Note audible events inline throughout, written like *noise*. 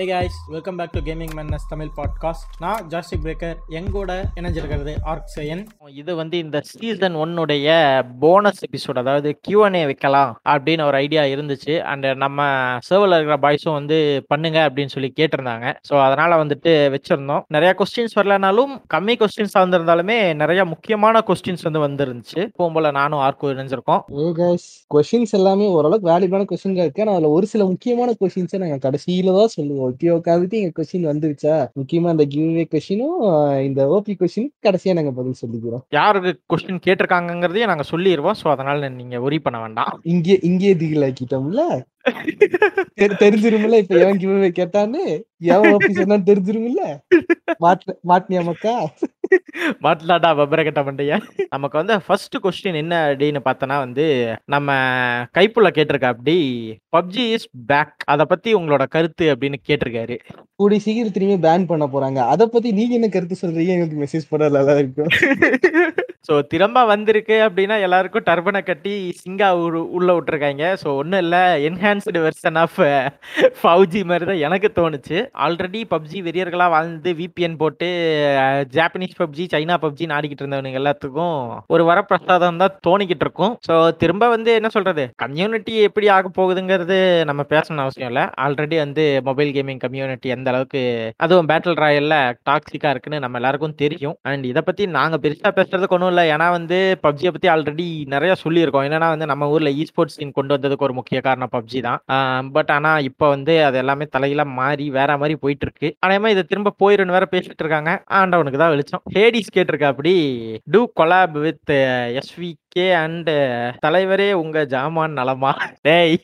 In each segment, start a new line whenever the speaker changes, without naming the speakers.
Hey guys welcome back to gaming menace Tamil podcast நான் ஜாஸ்டிக் breaker எங்கூட இணைஞ்சிருக்கிறது ஆர்க் சையன்
இது வந்து இந்த சீசன் ஒன்னுடைய போனஸ் எபிசோட் அதாவது கியூஎன்ஏ வைக்கலாம் அப்படின்னு ஒரு ஐடியா இருந்துச்சு. அண்ட் நம்ம சர்வரில் இருக்கிற பாய்ஸும் வந்து பண்ணுங்க அப்படின்னு சொல்லி கேட்டிருந்தாங்க. ஸோ அதனால வந்துட்டு வச்சிருந்தோம். நிறைய கொஸ்டின்ஸ் வரலனாலும் கம்மி கொஸ்டின்ஸ் வந்திருந்தாலுமே நிறைய முக்கியமான கொஸ்டின்ஸ் வந்து வந்துருந்துச்சு. போகும்போல நானும் ஆர்க்கு இணைஞ்சிருக்கோம்.
ஏ கைஸ் கொஷின்ஸ் எல்லாமே ஓரளவுக்கு வேல்யூபான கொஸ்டின் இருக்கு. ஆனா அதுல ஒரு சில முக்கியமான கொஸ்டின்ஸை நாங்க கடைசியில தான் சொல்லுவோம். ஓகே உட்காந்துட்டு எங்க கொஸ்டின் வந்துருச்சா? முக்கியமா இந்த கிவ்வே கொஸ்டினும் இந்த ஓபி கொஸ்டின் கடைசியா நாங்க பதில் சொல்லிக்கிறோம்.
யாருக்கு கொஸ்டின் கேட்டிருக்காங்கிறதையும் நாங்கள் சொல்லிடுவோம் ஸோ அதனால நீங்க ஒரி பண்ண வேண்டாம்.
இங்கே இங்கே திகில் ஆக்கிட்டோம்ல? தெரி- தெரிஞ்சிருமில்ல? இப்ப எவன் கிவ்வே கேட்டான்னு? எவன் ஓபி சொன்னான்னு தெரிஞ்சிருமில்ல? மாட்டு மாட்டினியா மக்கா?
மாட்டலாடா பப்பரகட்ட மண்டைய? நமக்கு வந்து ஃபர்ஸ்ட் கொஸ்டின் என்ன அப்படின்னு பார்த்தோன்னா வந்து நம்ம கைப்புள்ள கேட்டிருக்க அப்படி பப்ஜி இஸ் பேக் அதை பத்தி உங்களோட கருத்து அப்படின்னு கேட்டிருக்காரு.
கூடி சீக்கிரம் திரும்பி பேன் பண்ண போறாங்க. அத பத்தி நீங்க என்ன கருத்து சொல்றீங்க? எங்களுக்கு மெசேஜ் பண்ண நல்லா இருக்கும். *laughs*
ஸோ திரும்ப வந்திருக்கு அப்படின்னா எல்லாருக்கும் டர்பனை கட்டி சிங்கா உள்ள விட்டுருக்காங்க. ஸோ ஒன்றும் இல்லை. என்ஹான்ஸ்டு வெர்ஷன் ஆஃப் ஃபவுஜி மாதிரி தான் எனக்கு தோணுச்சு. ஆல்ரெடி பப்ஜி வெறியர்களாக வாழ்ந்து விபிஎன் போட்டு ஜாப்பனீஸ் பப்ஜி சைனா பப்ஜி ஆடிக்கிட்டு இருந்தவனுங்க எல்லாத்துக்கும் ஒரு வரப்பிரசாதம் தான் தோணிக்கிட்டு இருக்கும். ஸோ திரும்ப வந்து என்ன சொல்றது? கம்யூனிட்டி எப்படி ஆக போகுதுங்கிறது நம்ம பேசணும்னு அவசியம் இல்லை. ஆல்ரெடி வந்து மொபைல் கேமிங் கம்யூனிட்டி எந்த அளவுக்கு அதுவும் பேட்டில் ராயல்ல டாக்ஸிக்கா இருக்குன்னு நம்ம எல்லாருக்கும் தெரியும். அண்ட் இதை பத்தி நாங்க பெருசா பேசுறதுக்கு ஒன்றும் இல்லை. ஏன்னா வந்து பப்ஜியை பத்தி ஆல்ரெடி நிறைய சொல்லியிருக்கோம். என்னன்னா வந்து நம்ம ஊர்ல இ ஸ்போர்ட்ஸ் சீன் கொண்டு வந்ததுக்கு ஒரு முக்கிய காரணம் பப்ஜி தான். பட் ஆனா இப்போ வந்து அது எல்லாமே தலையில மாறி வேற மாதிரி போயிட்டு இருக்கு அதே இதை திரும்ப போயிருன்னு வேற பேசிட்டு இருக்காங்க. ஆண்டவனுக்கு தான் வெளிச்சம். ஹேடிஸ் கேட்டிருக்கா அப்படி do collab with SV uh, SVK and தலைவரே உங்க ஜாமான் நலமா? டேய்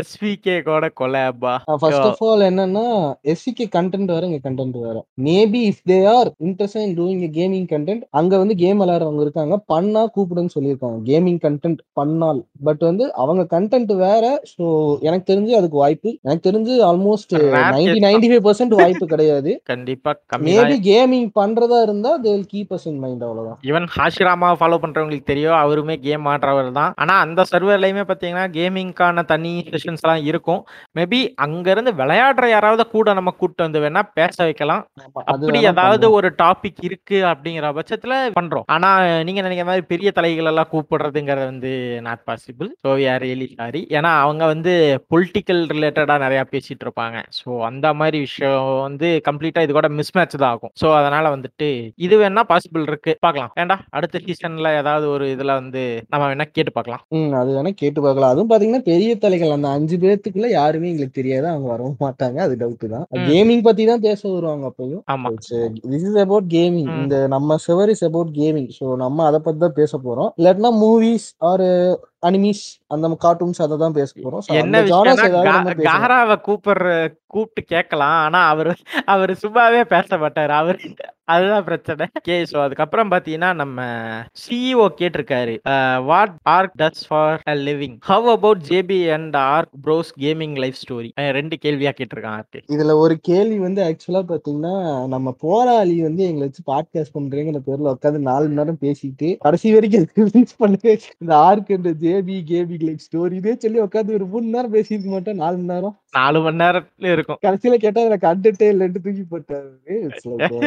எஸ்விகே கூட கொலாபா
ஃபர்ஸ்ட் ஆஃப் ஆல் என்னன்னா எஸ்சிக்கு கண்டென்ட் வேற இங்க கண்டென்ட் வேற. Maybe if they are interest in doing gaming content அங்க வந்து கேம் விளையாடுறவங்க இருக்காங்க பண்ணா கூப்பிடுன்னு சொல்லியிருக்காங்க. கேமிங் கண்டென்ட் பண்ணால். பட் வந்து அவங்க கண்டென்ட் வேற ஸோ எனக்கு தெரிஞ்சு அதுக்கு வாய்ப்பு. எனக்கு தெரிஞ்சு almost
ninety
ninety five percent வாய்ப்பு கிடையாது.
கண்டிப்பா
மேபி கேமிங் பண்றதா இருந்தா they will keep us in mind அவ்வளவுதான்.
ஈவன் ஹாஷிராமா ஃபாலோ பண்றவங்களுக்கு தெரியும். அவருமே கேம் ஆடுறவர் தான். ஆனா அந்த சர்வர்லயுமே பாத்தீங்கன்னா கேமிங்கான தனி செஷன்ஸ் எல்லாம் இருக்கும். மேபி அங்க இருந்து விளையாடுற யாராவது கூட நம்ம கூட்டு வந்து வேணா பேச வைக்கலாம். அப்படி ஏதாவது. ஒரு டாபிக் இருக்கு அப்படிங்கிற பட்சத்துல பண்றோம். ஆனா நீங்க நினைக்கிற மாதிரி பெரிய தலைகள் எல்லாம் கூப்பிடுறதுங்கிறது வந்து not possible so are really sorry ஏன்னா அவங்க வந்து பொலிட்டிக்கல் ரிலேட்டடா நிறைய பேசிட்டு இருப்பாங்க. ஸோ அந்த மாதிரி விஷயம் வந்து கம்ப்ளீட்டா இது கூட மிஸ் மேட்ச் தான் ஆகும். ஸோ அதனால வந்துட்டு இது வேணா பாசிபிள் இருக்கு. பார்க்கலாம். ஏன்டா அடுத்த சீசன்ல ஏதாவது ஒரு இதுல வந்து நம்ம வேணா கேட்டு பார்க்கலாம்.
ம் அது வேணா கேட்டு பார்க்கலாம். அதுவும் பாத்தீங்கன்னா பெரிய தலைகள் அந்த அஞ்சு பேர்த்துக்குள்ள யாருமே எங்களுக்கு தெரியாது. அவங்க வரவும் மாட்டாங்க. அது டவுட் தான். கேமிங் பத்தி தான் பேச வருவாங்க அப்பயும்
ஆமா.
This is about
gaming.
இந்த நம்ம server is about gaming so நம்ம அதை பத்தி தான் பேச போறோம். இல்லாட்டினா மூவிஸ் ஆர் அனிமீஸ் அந்த கார்ட்டூன்ஸ் அதை தான் பேச போறோம்.
என்ன. காராவை கூப்பிடுற கூப்பிட்டு கேட்கலாம். ஆனா அவரு அவரு சும்மாவே பேச மாட்டாரு. அவரு அதுதான் பிரச்சனை. கே ஸோ அதுக்கப்புறம் பாத்தீங்கன்னா நம்ம சிஇஓ கேட்டிருக்காரு. What Ark does for a living how about JP and Ark bros gaming life story ரெண்டு கேள்வியா கேட்டிருக்கான் ஆர்க்கு
இதுல ஒரு கேள்வி வந்து ஆக்சுவலா பாத்தீங்கன்னா நம்ம போராளி வந்து எங்களை வச்சு பாட்காஸ்ட் பண்றேங்கிற பேர்ல உட்காந்து நாலு மணி நேரம் பேசிட்டு கடைசி வரைக்கும் பண்ணவே இந்த ஆர்க் இந்த ஜேபி கேபி லைக் ஸ்டோரி இதே சொல்லி உட்காந்து ஒரு மூணு நேரம் பேசியிருக்க மாட்டோம் நாலு மணி நேரம்
நாலு மணி நேரத்துல இருக்கும்
கடைசியில கேட்டா அதுல கண்டென்ட்டே இல்லைன்ட்டு தூக்கி போட்டாரு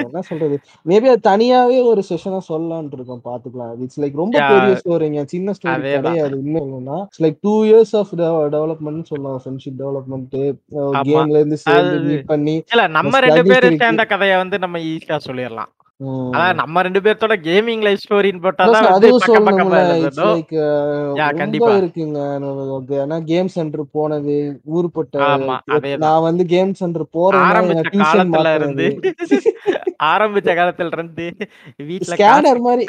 என்ன சொல்றது மேபி அது தனியாவே ஒரு செஷனா சொல்லலாம்னு இருக்கோம் பாத்துக்கலாம் இட்ஸ் லைக் ரொம்ப. பெரிய ஸ்டோரிங்க சின்ன ஸ்டோரி. கிடையாது இன்னும் like two years of development சொல்லலாம் ஃப்ரெண்ட்ஷிப் டெவலப்மெண்ட். கேம்ல இருந்து சேர்ந்து மீட் பண்ணி
இல்ல நம்ம ரெண்டு பேரும். சேர்ந்த கதையை வந்து நம்ம ஈஸியா சொல்லிடலாம். அதான் நம்ம ரெண்டு பேர்த்தோட கேமிங் லைஃப் ஸ்டோரின்னு வந்து
அதுவும்
Yeah,
ரொம்ப
கண்டிப்பா.
இருக்குங்க ஏன்னா கேம் சென்டர் போனது
அதேதான்
நான் வந்து கேம் சென்டர் போறேன்
ஆரம்பிச்ச காலத்துல இருந்து ஆரம்பிச்ச காலத்துல இருந்து வீட்ல
ஸ்கேனர் மாதிரி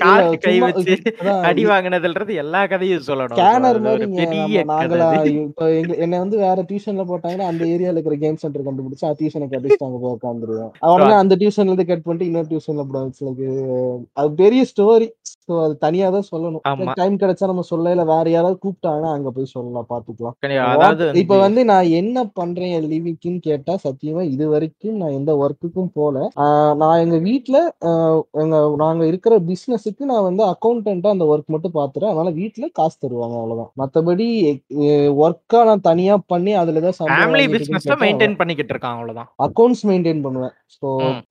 கை வச்சு அடி வாங்கினதுல இருந்து எல்லா கதையும் சொல்லணும்.
ஸ்கேனர் மாதிரி நாங்களா. இப்ப என்ன வந்து வேற டியூஷன்ல போட்டாங்கன்னா அந்த ஏரியால இருக்கிற கேம் சென்டர் கண்டுபிடிச்சு அந்த டியூஷனை கட்டிச்சு அங்க போய் உட்காந்துருவோம் உடனே அந்த டியூஷன்ல இருந்து கட் பண்ணிட்டு இன்னொரு டியூஷன்ல It's like, அது பெரிய ஸ்டோரி சோ அது தனியா தான் சொல்லணும். டைம் கிடைச்சா நம்ம சொல்ல இல்ல வேற யாராவது கூப்பிட்டாங்கன்னா அங்க போய் சொல்லலாம் பாத்துக்கலாம்.
அதாவது
இப்ப
வந்து
நான் என்ன பண்றேன் என் லிவிங்க்குன்னு கேட்டா சத்தியமா இது வரைக்கும் நான் எந்த ஒர்க்குக்கும் போல. நான் எங்க ஆஹ் எங்க நாங்க இருக்கிற பிசினஸுக்கு நான் வந்து அக்கௌண்டன்ட்டா அந்த ஒர்க் மட்டும் பாத்துறேன். அதனால வீட்ல காசு தருவாங்க அவ்வளவுதான். மத்தபடி ஒர்க்கா நான் தனியா பண்ணி அதுல தான்
ஃபேமிலி பிசினஸ்ல மெயின்டைன் பண்ணிக்கிட்டு இருக்கான் அவ்வளவுதான்.
அக்கௌண்ட்ஸ் மெயின்டைன் பண்ணுவேன். ஸோ.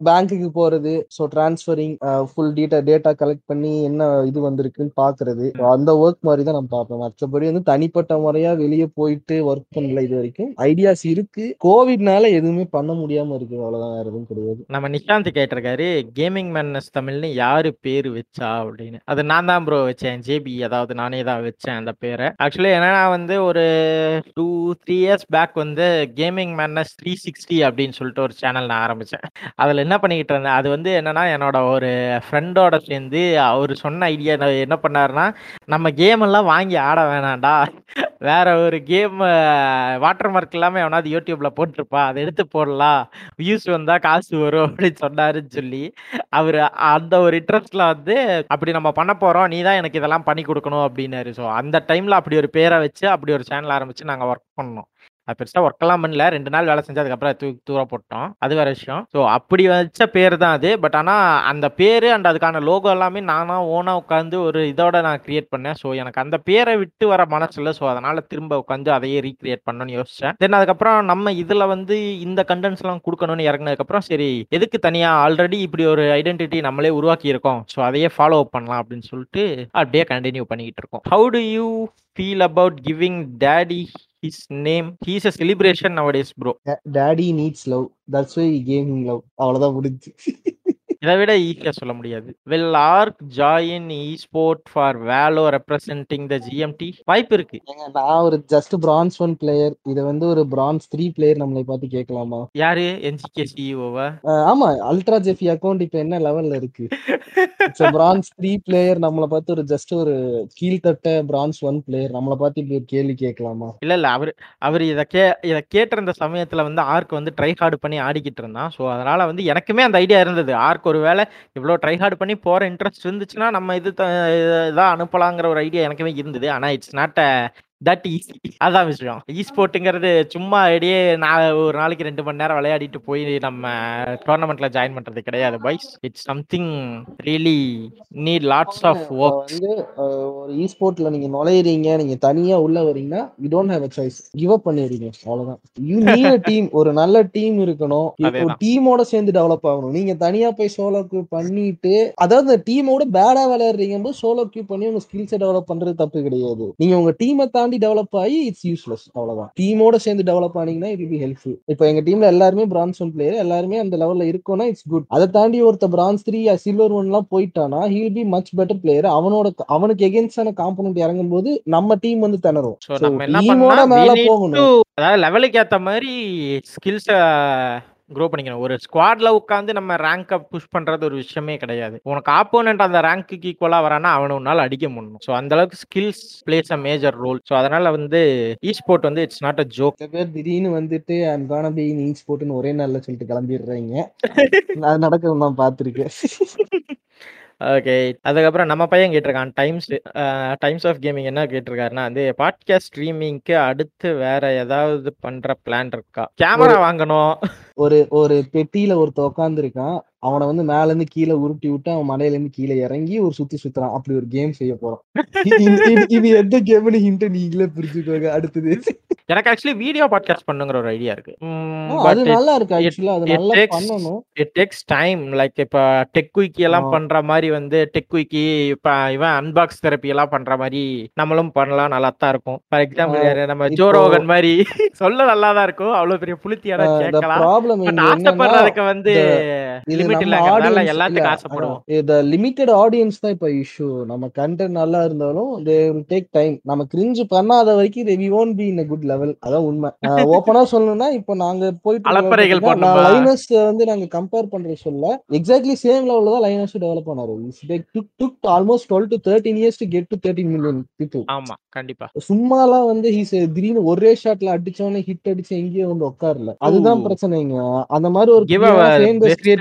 பேங்க்குக்கு போறது so transferring full data data collect பண்ணி என்ன இது வந்திருக்குன்னு பாக்குறது அந்த ஒர்க் மாதிரி தான் நான் பார்ப்பேன். மற்றபடி வந்து தனிப்பட்ட முறையா வெளியே போயிட்டு ஒர்க் பண்ணல இது வரைக்கும். ஐடியாஸ் இருக்கு. கோவிட்னால எதுவுமே பண்ண முடியாம இருக்கு அவ்வளவுதான் வேற எதுவும் கிடையாது.
நம்ம நிஷாந்த் கேட்டிருக்காரு கேமிங் மேன்னஸ் தமிழ்னு யாரு பேரு வச்சா? அப்படின்னு. அது நான் தான் ப்ரோ வச்சேன். ஜேபி அதாவது நானே தான் வச்சேன் அந்த பேரை. ஆக்சுவலி என்னன்னா வந்து ஒரு டூ த்ரீ இயர்ஸ் பேக் வந்து கேமிங் மேன்னஸ் த்ரீ சிக்ஸ்டி அப்படின்னு சொல்லிட்டு ஒரு சேனல் நான் ஆரம்பிச்சேன். அதில் என்ன பண்ணிக்கிட்டு இருந்தேன் அது வந்து என்னன்னா என்னோட ஒரு ஃப்ரெண்டோட சேர்ந்து அவர் சொன்ன ஐடியா என்ன பண்ணாருன்னா நம்ம கேம் எல்லாம் வாங்கி ஆட வேணாம்டா. வேற ஒரு கேம் வாட்டர் மார்க் இல்லாம எவனாவது யூடியூப்ல போட்டிருப்பா. அதை எடுத்து போடலாம். வியூஸ் வந்தா காசு வரும் அப்படின்னு சொன்னாருன்னு சொல்லி அவர் அந்த ஒரு இன்ட்ரெஸ்ட்ல வந்து அப்படி நம்ம பண்ண போறோம். நீ தான் எனக்கு இதெல்லாம் பண்ணி கொடுக்கணும். அப்படின்னாரு. ஸோ அந்த டைம்ல அப்படி ஒரு பேரை வச்சு அப்படி ஒரு சேனல் ஆரம்பிச்சு நாங்கள் ஒர்க் பண்ணோம். அது பெருசா ஒர்க் எல்லாம் பண்ணல. ரெண்டு நாள் வேலை செஞ்சு அதுக்கப்புறம் தூக்கி தூர போட்டோம். அது வேற விஷயம். ஸோ அப்படி வச்ச பேர் தான் அது. பட் ஆனா அந்த பேரு அண்ட் அதுக்கான லோகோ எல்லாமே நானா ஓனா உட்காந்து ஒரு இதோட நான் கிரியேட் பண்ணேன். ஸோ எனக்கு அந்த பேரை விட்டு வர மனசு இல்லை ஸோ அதனால திரும்ப உட்காந்து அதையே ரீக்ரியேட் பண்ணணும்னு யோசிச்சேன். தென் அதுக்கப்புறம் நம்ம இதுல வந்து இந்த கண்டென்ட்ஸ் எல்லாம் கொடுக்கணும்னு இறங்கினதுக்கப்புறம் சரி எதுக்கு தனியா ஆல்ரெடி இப்படி ஒரு ஐடென்டிட்டி நம்மளே உருவாக்கி இருக்கோம்? ஸோ அதையே ஃபாலோ அப் பண்ணலாம் அப்படின்னு சொல்லிட்டு அப்படியே கண்டினியூ பண்ணிக்கிட்டு இருக்கோம். How do you feel about giving daddy his name he's a celebration nowadays bro
daddy needs love that's why gaming love அவ்வளவுதான் முடிஞ்சு. *laughs*
இதை விட ஈஸியா சொல்ல முடியாது. Will Ark join e sport for Velo representing the GMT வாய்ப்பு இருக்கு.
நான் ஒரு ஜஸ்ட் பிரான்ஸ் ஒன் பிளேயர் இதை வந்து ஒரு பிரான்ஸ் த்ரீ பிளேயர் நம்மளை பார்த்து கேட்கலாமா?
யாரு? என்ஜிகே சிஇஓவா
ஆஹ் ஆமா அல்ட்ரா ஜெஃபி அக்கௌண்ட் இப்ப என்ன லெவல்ல இருக்கு? பிரான்ஸ் த்ரீ பிளேயர் நம்மள பார்த்து ஒரு ஜஸ்ட் ஒரு கீழ்த்தட்ட பிரான்ஸ் ஒன் பிளேயர் நம்மள பார்த்து இப்படி ஒரு கேள்வி கேட்கலாமா?
இல்ல இல்ல அவர் அவர் இத கே இத கேட்டிருந்த சமயத்துல வந்து ஆர்க் வந்து ட்ரை ஹார்டு பண்ணி ஆடிக்கிட்டு இருந்தான். ஸோ அதனால வந்து எனக்குமே அந்த ஐடியா இருந்தது. ஆர்க் ஒரு வேளை இவ்வளோ ட்ரை ஹார்ட் பண்ணி போகிற இன்ட்ரெஸ்ட் இருந்துச்சுன்னா நம்ம இது இதாக அனுப்பலாங்கிற ஒரு ஐடியா எனக்குமே இருந்தது. ஆனால் இட்ஸ் நாட் தட் ஈஸி அதான் விஷயம். இ ஸ்போர்ட்டுங்கிறது சும்மா அப்படியே நான் ஒரு நாளைக்கு ரெண்டு மணி நேரம் விளையாடிட்டு போய் நம்ம டோர்னமெண்ட்ல ஜாயின் பண்றது கிடையாது boys it's something really need lots of
இப்ப
ஒர்க்
வந்து ஒரு இ ஸ்போர்ட்ல நீங்க நுழையிறீங்க நீங்க தனியா உள்ள வரீங்கன்னா you don't have a choice give up பண்ணிடுறீங்க அவ்வளவுதான். யூ நீட் டீம் ஒரு நல்ல டீம் இருக்கணும். *laughs*
அதேதான்.
டீமோட சேர்ந்து டெவலப் ஆகணும். நீங்க தனியா போய் சோலோ கியூ பண்ணிட்டு அதாவது டீமோட பேடா விளையாடுறீங்க போது சோலோ கியூ பண்ணி உங்க ஸ்கில்ஸை டெவலப் பண்றது தப்பு கிடையாது. நீங்க உங்க டீமை தாண்டி டெவலப் ஆகி இட்ஸ் யூஸ்லெஸ் அவ்வளவுதான். டீமோட சேர்ந்து டெவலப் ஆனீங்கன்னா இட் பி ஹெல்ப்ஃபுல் இப்போ எங்க டீம்ல எல்லாருமே பிரான்ஸ் ஒன் பிளேயர் எல்லாருமே அந்த லெவல்ல இருக்கோம்னா இட்ஸ் குட் அதை தாண்டி ஒருத்த பிரான்ஸ் த்ரீ சில்வர் ஒன் எல்லாம் போயிட்டானா he'll be much better player அவனோட அவனுக்கு எகென்ஸ்டான காம்பனண்ட் இறங்கும் போது நம்ம டீம் வந்து திணறும்.
பண்ணா
மேல போகணும்.
அதாவது லெவலுக்கு ஏத்த மாதிரி ஸ்கில்ஸை க்ரோ பண்ணிக்கணும். ஒரு ஸ்குவாட்ல உட்காந்து நம்ம ரேங்கை புஷ் பண்றது ஒரு விஷயமே கிடையாது. உனக்கு ஆப்போனன்ட் அந்த ரேங்க்கு ஈக்குவலா வரானா அவனை உன்னால அடிக்க முடியும். ஸோ அந்த அளவுக்கு skills plays a major role so அதனால வந்து இ ஸ்போர்ட் வந்து இட்ஸ் நாட் அ ஜோக்
பேர் திடீர்னு வந்துட்டு ஐம் கான பி போட்டுன்னு ஒரே நாள்ல சொல்லிட்டு கிளம்பிடுறாங்க. *laughs* அது நடக்கிறது நான் பார்த்திருக்கேன். *laughs*
ஓகே. அதுக்கப்புறம் நம்ம பையன் கேட்டிருக்கான் டைம்ஸ் டைம்ஸ் ஆஃப் கேமிங் என்ன கேட்டிருக்காருன்னா வந்து பாட்காஸ்ட் ஸ்ட்ரீமிங்க்கு அடுத்து வேற ஏதாவது பண்ற பிளான் இருக்கா? கேமரா வாங்கணும்.
ஒரு ஒரு பெட்டியில ஒருத்த உட்கார்ந்து இருக்கான் அவனை வந்து மேல இருந்து கீழே உருட்டி விட்டு அவன் மலையில இருந்து கீழே இறங்கி ஒரு சுத்தி சுத்துறான். அப்படி ஒரு கேம் செய்ய போறோம் இது- எந்த கேம்னு ஹிண்ட் நீங்களே புரிஞ்சுக்கோங்க. அடுத்தது.
எனக்கு ஆக்சுவலி வீடியோ பாட்காஸ்ட் பண்ணுங்கிற ஒரு ஐடியா இருக்கு.
அது நல்லா இருக்கு ஆக்சுவலா அது நல்லா பண்ணணும்.
இட் டேக்ஸ் டைம் லைக் இப்ப டெக் குயிக்கி எல்லாம். பண்ற மாதிரி வந்து டெக் குயிக்கி இப்ப இவன் அன்பாக்ஸ் தெரப்பி எல்லாம் பண்ற மாதிரி நம்மளும் பண்ணலாம். நல்லா தான் இருக்கும் ஃபார் எக்ஸாம்பிள் நம்ம ஜோரோகன் மாதிரி *laughs* சொல்ல நல்லா தான் இருக்கும். அவ்வளவு பெரிய புளுத்தியாட கேட்கலாம். ஆசைப்படுறதுக்கு வந்து லிமிட் எல்லாத்துக்கும்
இல்ல,
ஆசைப்படுவோம்.
லிமிட்டட் ஆடியன்ஸ் தான் இப்ப இஷ்யூ நம்ம கண்டென்ட் நல்லா இருந்தாலும் தே டேக் டைம் நம்ம கிரிஞ்சு பண்ணாத வரைக்கும் we won't be in good level அதான் உண்மை. ஓப்பனா *laughs* சொல்லணும்னா இப்போ நாங்க போயிட்டு
அலப்பறைகள்?
லைனஸ் வந்து நாங்க கம்பேர் பண்ற சொல்ல எக்ஸாக்ட்லி சேம் லெவல்ல தான் லைனஸ் டெவலப் பண்ணாரு. Took took almost twelve to thirteen years to get to thirteen million people
ஆமா கண்டிப்பா.
சும்மாலாம் வந்து ஹீஸ் திடீர்னு ஒரே ஷாட்ல அடிச்சவனே ஹிட் அடிச்சு எங்கேயோ வந்து உட்காரல. அதுதான். பிரச்சனைங்க. அந்த மாதிரி ஒரு கிரியேட்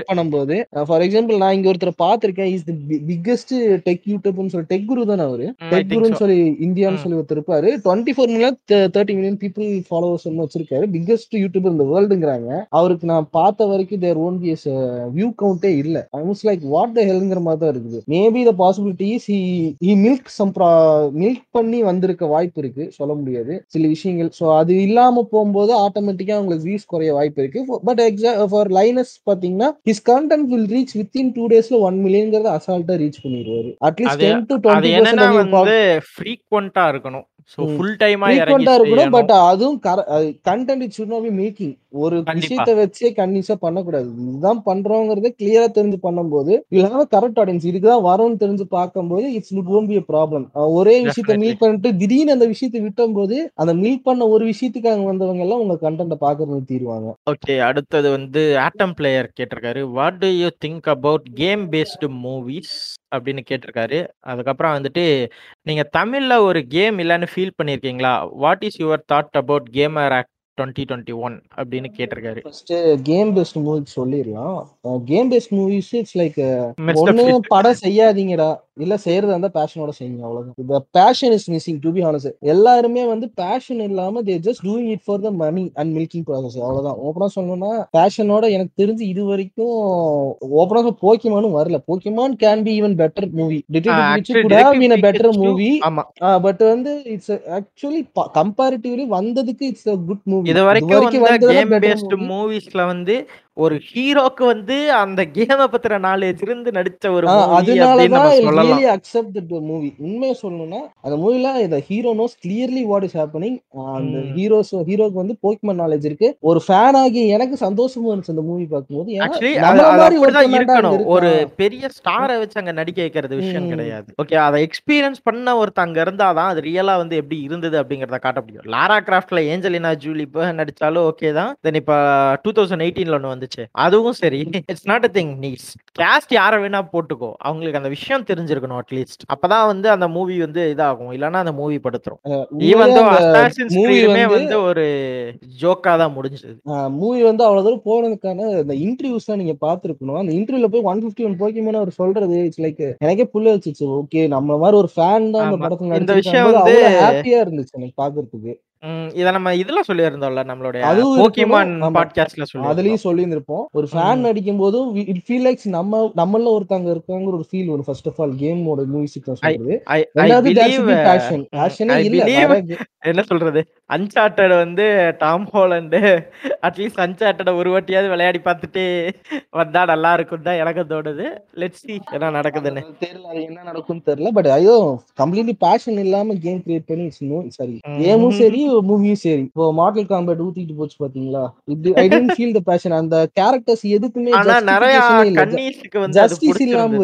பண்ணும்போது. பண்ணும்போது ஃபார் எக்ஸாம்பிள் நான் இங்க ஒருத்தர் பார்த்திருக்கேன். இஸ் தி பிக்கஸ்ட் டெக் யூடியூப்னு சொல்லி டெக் குரு தானே அவரு? டெக் குருன்னு. சொல்லி இந்தியான்னு. சொல்லி ஒருத்தர் இருப்பாரு. Twenty four million thirty million people followers வச்சிருக்காரு. பிக்கஸ்ட் யூடியூபர் இந்த வேர்ல்டுங்கிறாங்க அவருக்கு நான் பார்த்த வரைக்கும் தேர் ஓன் பி வியூ கவுண்டே இல்ல. ஆல்மோஸ்ட் லைக் வாட் த ஹெல்ங்கிற மாதிரி தான் இருக்குது. Maybe the possibilities he milk some milk பண்ணி வந்திருக்க வாய்ப்பு இருக்கு. சொல்ல முடியாது. சில விஷயங்கள். ஸோ அது இல்லாம போகும்போது ஆட்டோமேட்டிக்கா உங்களுக்கு வியூஸ் குறைய வாய்ப்பு இருக்கு. பட் எக்ஸா ஃபார் லைனஸ் பாத்தீங்கன்னா his content will reach within two டேஸ்ல ஒன் மில்லியன்ங்கிறத அசால்ட்டா ரீச் பண்ணிடுவாரு அட்லீஸ்ட் டென் டு டுவெண்ட்டி
வந்து ஃப்ரீக்வெண்டா இருக்கணும்.
ம்.
ஃபுல் டைமா இறங்கி
இருக்கணும் பட் அதுவும் content it should not be making ஒரு விஷயத்தை வச்சே கன்னியூஸா பண்ணக்கூடாது. இதுதான் பண்றோங்கிறத கிளியரா தெரிஞ்சு பண்ணும்போது யூ ஹாவ் கரெக்ட் ஆடியன்ஸ் இதுக்குதான் வரும்னு தெரிஞ்சு பார்க்கும்போது it's would won't be problem ஒரே விஷயத்த மீட் பண்ணிட்டு திடீர்னு அந்த விஷயத்தை விட்டும் போது அந்த மீட் பண்ண ஒரு விஷயத்துக்காக வந்தவங்க எல்லாம் உங்க கண்டென்ட்டை பாக்குறது நிறுத்திடுவாங்க
ஓகே அடுத்தது வந்து ஆட்டம் பிளேயர் கேட்டிருக்காரு. What do you think about game based movies அப்படின்னு கேட்டிருக்காரு. அதுக்கப்புறம் வந்துட்டு நீங்க தமிழ்ல ஒரு கேம் இல்லைன்னு ஃபீல் பண்ணியிருக்கீங்களா? What is your thought about gamer act twenty twenty one? அப்படின்னு கேட்டிருக்காரு.
ஃபர்ஸ்ட் கேம் பேஸ்ட் மூவிஸ் சொல்லிடலாம். Game based movies it's
like
ஒண்ணு படம் செய்யாதீங்கடா. இல்ல செய்யறதா இருந்தா பேஷனோட செய்யுங்க அவ்வளவுதான். இந்த passion is missing to be honest எல்லாருமே வந்து பேஷன் இல்லாம they just doing it for the money and milking process அவ்வளவுதான். ஓப்பனா சொல்லணும்னா பேஷனோட எனக்கு தெரிஞ்சு இது வரைக்கும் ஓப்பனா போக்கிமானும் வரல. Pokemon can
be
even better movie been better
movie
but வந்து இட்ஸ் ஆக்சுவலி கம்பேரிட்டிவ்லி வந்ததுக்கு இட்ஸ் a குட் மூவி
இது வரைக்கும் வந்த கேம் பேஸ்டு மூவிஸ்ல வந்து ஒரு ஹீரோக்கு வந்து அந்த கேம பத்திர நாலேஜ் இருந்து நடிச்ச ஒரு
அதனாலதான் அக்செப்ட் தட் மூவி உண்மையை சொல்லணும்னா அந்த மூவில இந்த hero knows clearly what is happening அந்த. ஹீரோஸ் ஹீரோக்கு வந்து போக்கிமன் நாலேஜ் இருக்கு. ஒரு ஃபேன் ஆகி எனக்கு சந்தோஷமா இருந்துச்சு அந்த மூவி பார்க்கும்போது.
ஒரு பெரிய ஸ்டாரை வச்சு அங்க நடிக்க வைக்கிறது விஷயம். கிடையாது. ஓகே அதை எக்ஸ்பீரியன்ஸ் பண்ண ஒருத்தன் அங்க இருந்தாதான் அது ரியலா வந்து எப்படி இருந்தது அப்படிங்கறத காட்ட முடியும். லாரா கிராஃப்ட்ல ஏஞ்சலினா ஜூலி இப்ப நடிச்சாலும் ஓகே தான். தென் இப்ப டூ தௌசண்ட் எயிட்டீன்ல ஒன்று வந்துச்சு அதுவும் சரி இட்ஸ் நாட் அ திங் நீ கேஸ்ட் யாரை வேணா போட்டுக்கோ. அவங்களுக்கு அந்த விஷயம் தெரிஞ்சிருக்கணும் அட்லீஸ்ட் அப்பதான் வந்து அந்த மூவி வந்து இதாகும். இல்லைன்னா அந்த மூவி படுத்துரும். ஈவன்
வந்து
ஒரு ஜோக்கா தான் முடிஞ்சது.
மூவி வந்து அவ்வளவு தூரம் போனதுக்கான இந்த இன்டர்வியூஸ் தான் நீங்க பாத்துருக்கணும் அந்த இன்டர்வியூல போய் ஒன் பிப்டி ஒன் போக்கிமோன அவர் சொல்றது இட்ஸ் லைக் எனக்கே புள்ள வச்சுச்சு ஓகே நம்ம மாதிரி ஒரு ஃபேன் தான் அந்த படத்துல
இந்த விஷயம் வந்து
ஹாப்பியா இருந்துச்சு எனக்கு பாக்குறதுக்கு
இத நம்ம இதுல சொல்லியிருந்தோம்ல நம்மளுடைய போக்கிமான் பாட்காஸ்ட்ல சொல்லியிருந்தோம்.
அதுலயும் சொல்லியிருந்திருப்போம். ஒரு ஃபேன்
ம்.
நடிக்கும் போதும் இட் ஃபீல் லைக்ஸ் நம்ம நம்மள ஒருத்தவங்க இருக்காங்க ஒரு ஃபீல் வரும். ஃபர்ஸ்ட் ஆஃப் ஆல் கேமோட மியூசிக் சொல்றது.
என்ன சொல்றது? அன்சார்ட்டட் வந்து டாம் ஹாலண்டு அட்லீஸ்ட் அன்சார்ட்டட ஒரு வாட்டியாவது விளையாடி பார்த்துட்டு வந்தா நல்லா இருக்கும் தான் எனக்கு தோணுது. லெட்ஸ் see என்ன நடக்குதுன்னு.
தெரியல அது என்ன நடக்கும்னு தெரியல பட் ஐயோ கம்ப்ளீட்லி பேஷன் இல்லாம கேம் கிரியேட் பண்ணி இட்ஸ் சாரி கேமும் சரி மூவியும் சரி. இப்போ மாடல் காம்பேட் ஊத்திட்டு போச்சு பாத்தீங்களா? இது I don't feel the passion அந்த கேரக்டர்ஸ் எதுக்குமே
ஆனா நிறைய வந்து
ஜஸ்டிஸ் இல்லாம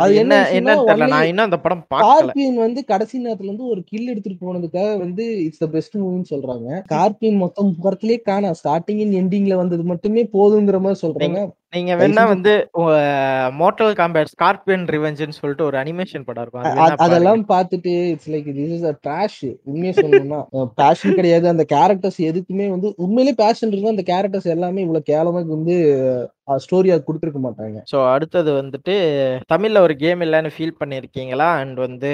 அது என்ன
என்ன
என்னன்னு தெரியல. நான் இன்னும் அந்த படம் பார்க்கல.
வந்து கடைசி நேரத்துல இருந்து ஒரு கில் எடுத்துட்டு போனதுக்காக வந்து இட்ஸ் த பெஸ்ட் மூவின்னு சொல்றாங்க. ஸ்கார்பியன் மொத்தம் படத்திலே காணா. ஸ்டார்டிங் எண்டிங்ல வந்தது மட்டுமே போதுங்கிற மாதிரி சொல்றாங்க.
நீங்க வேணா வந்து மோட்டல் காம்பேட் ஸ்கார்பியன் ரிவெஞ்சுன்னு சொல்லிட்டு ஒரு அனிமேஷன் படம் இருக்கும்.
அதெல்லாம் பார்த்துட்டு it's like this is a trash உண்மையை சொல்லணும்னா. பேஷன் கிடையாது. அந்த கேரக்டர்ஸ் எதுக்குமே வந்து உண்மையிலே பேஷன் இருந்தா அந்த கேரக்டர்ஸ் எல்லாமே இவ்வளவு கேவலமா வந்து ஸ்டோரியா கொடுத்துருக்க மாட்டாங்க.
ஸோ அடுத்தது வந்துட்டு தமிழ்ல ஒரு கேம் இல்லைன்னு ஃபீல் பண்ணியிருக்கீங்களா? அண்ட் வந்து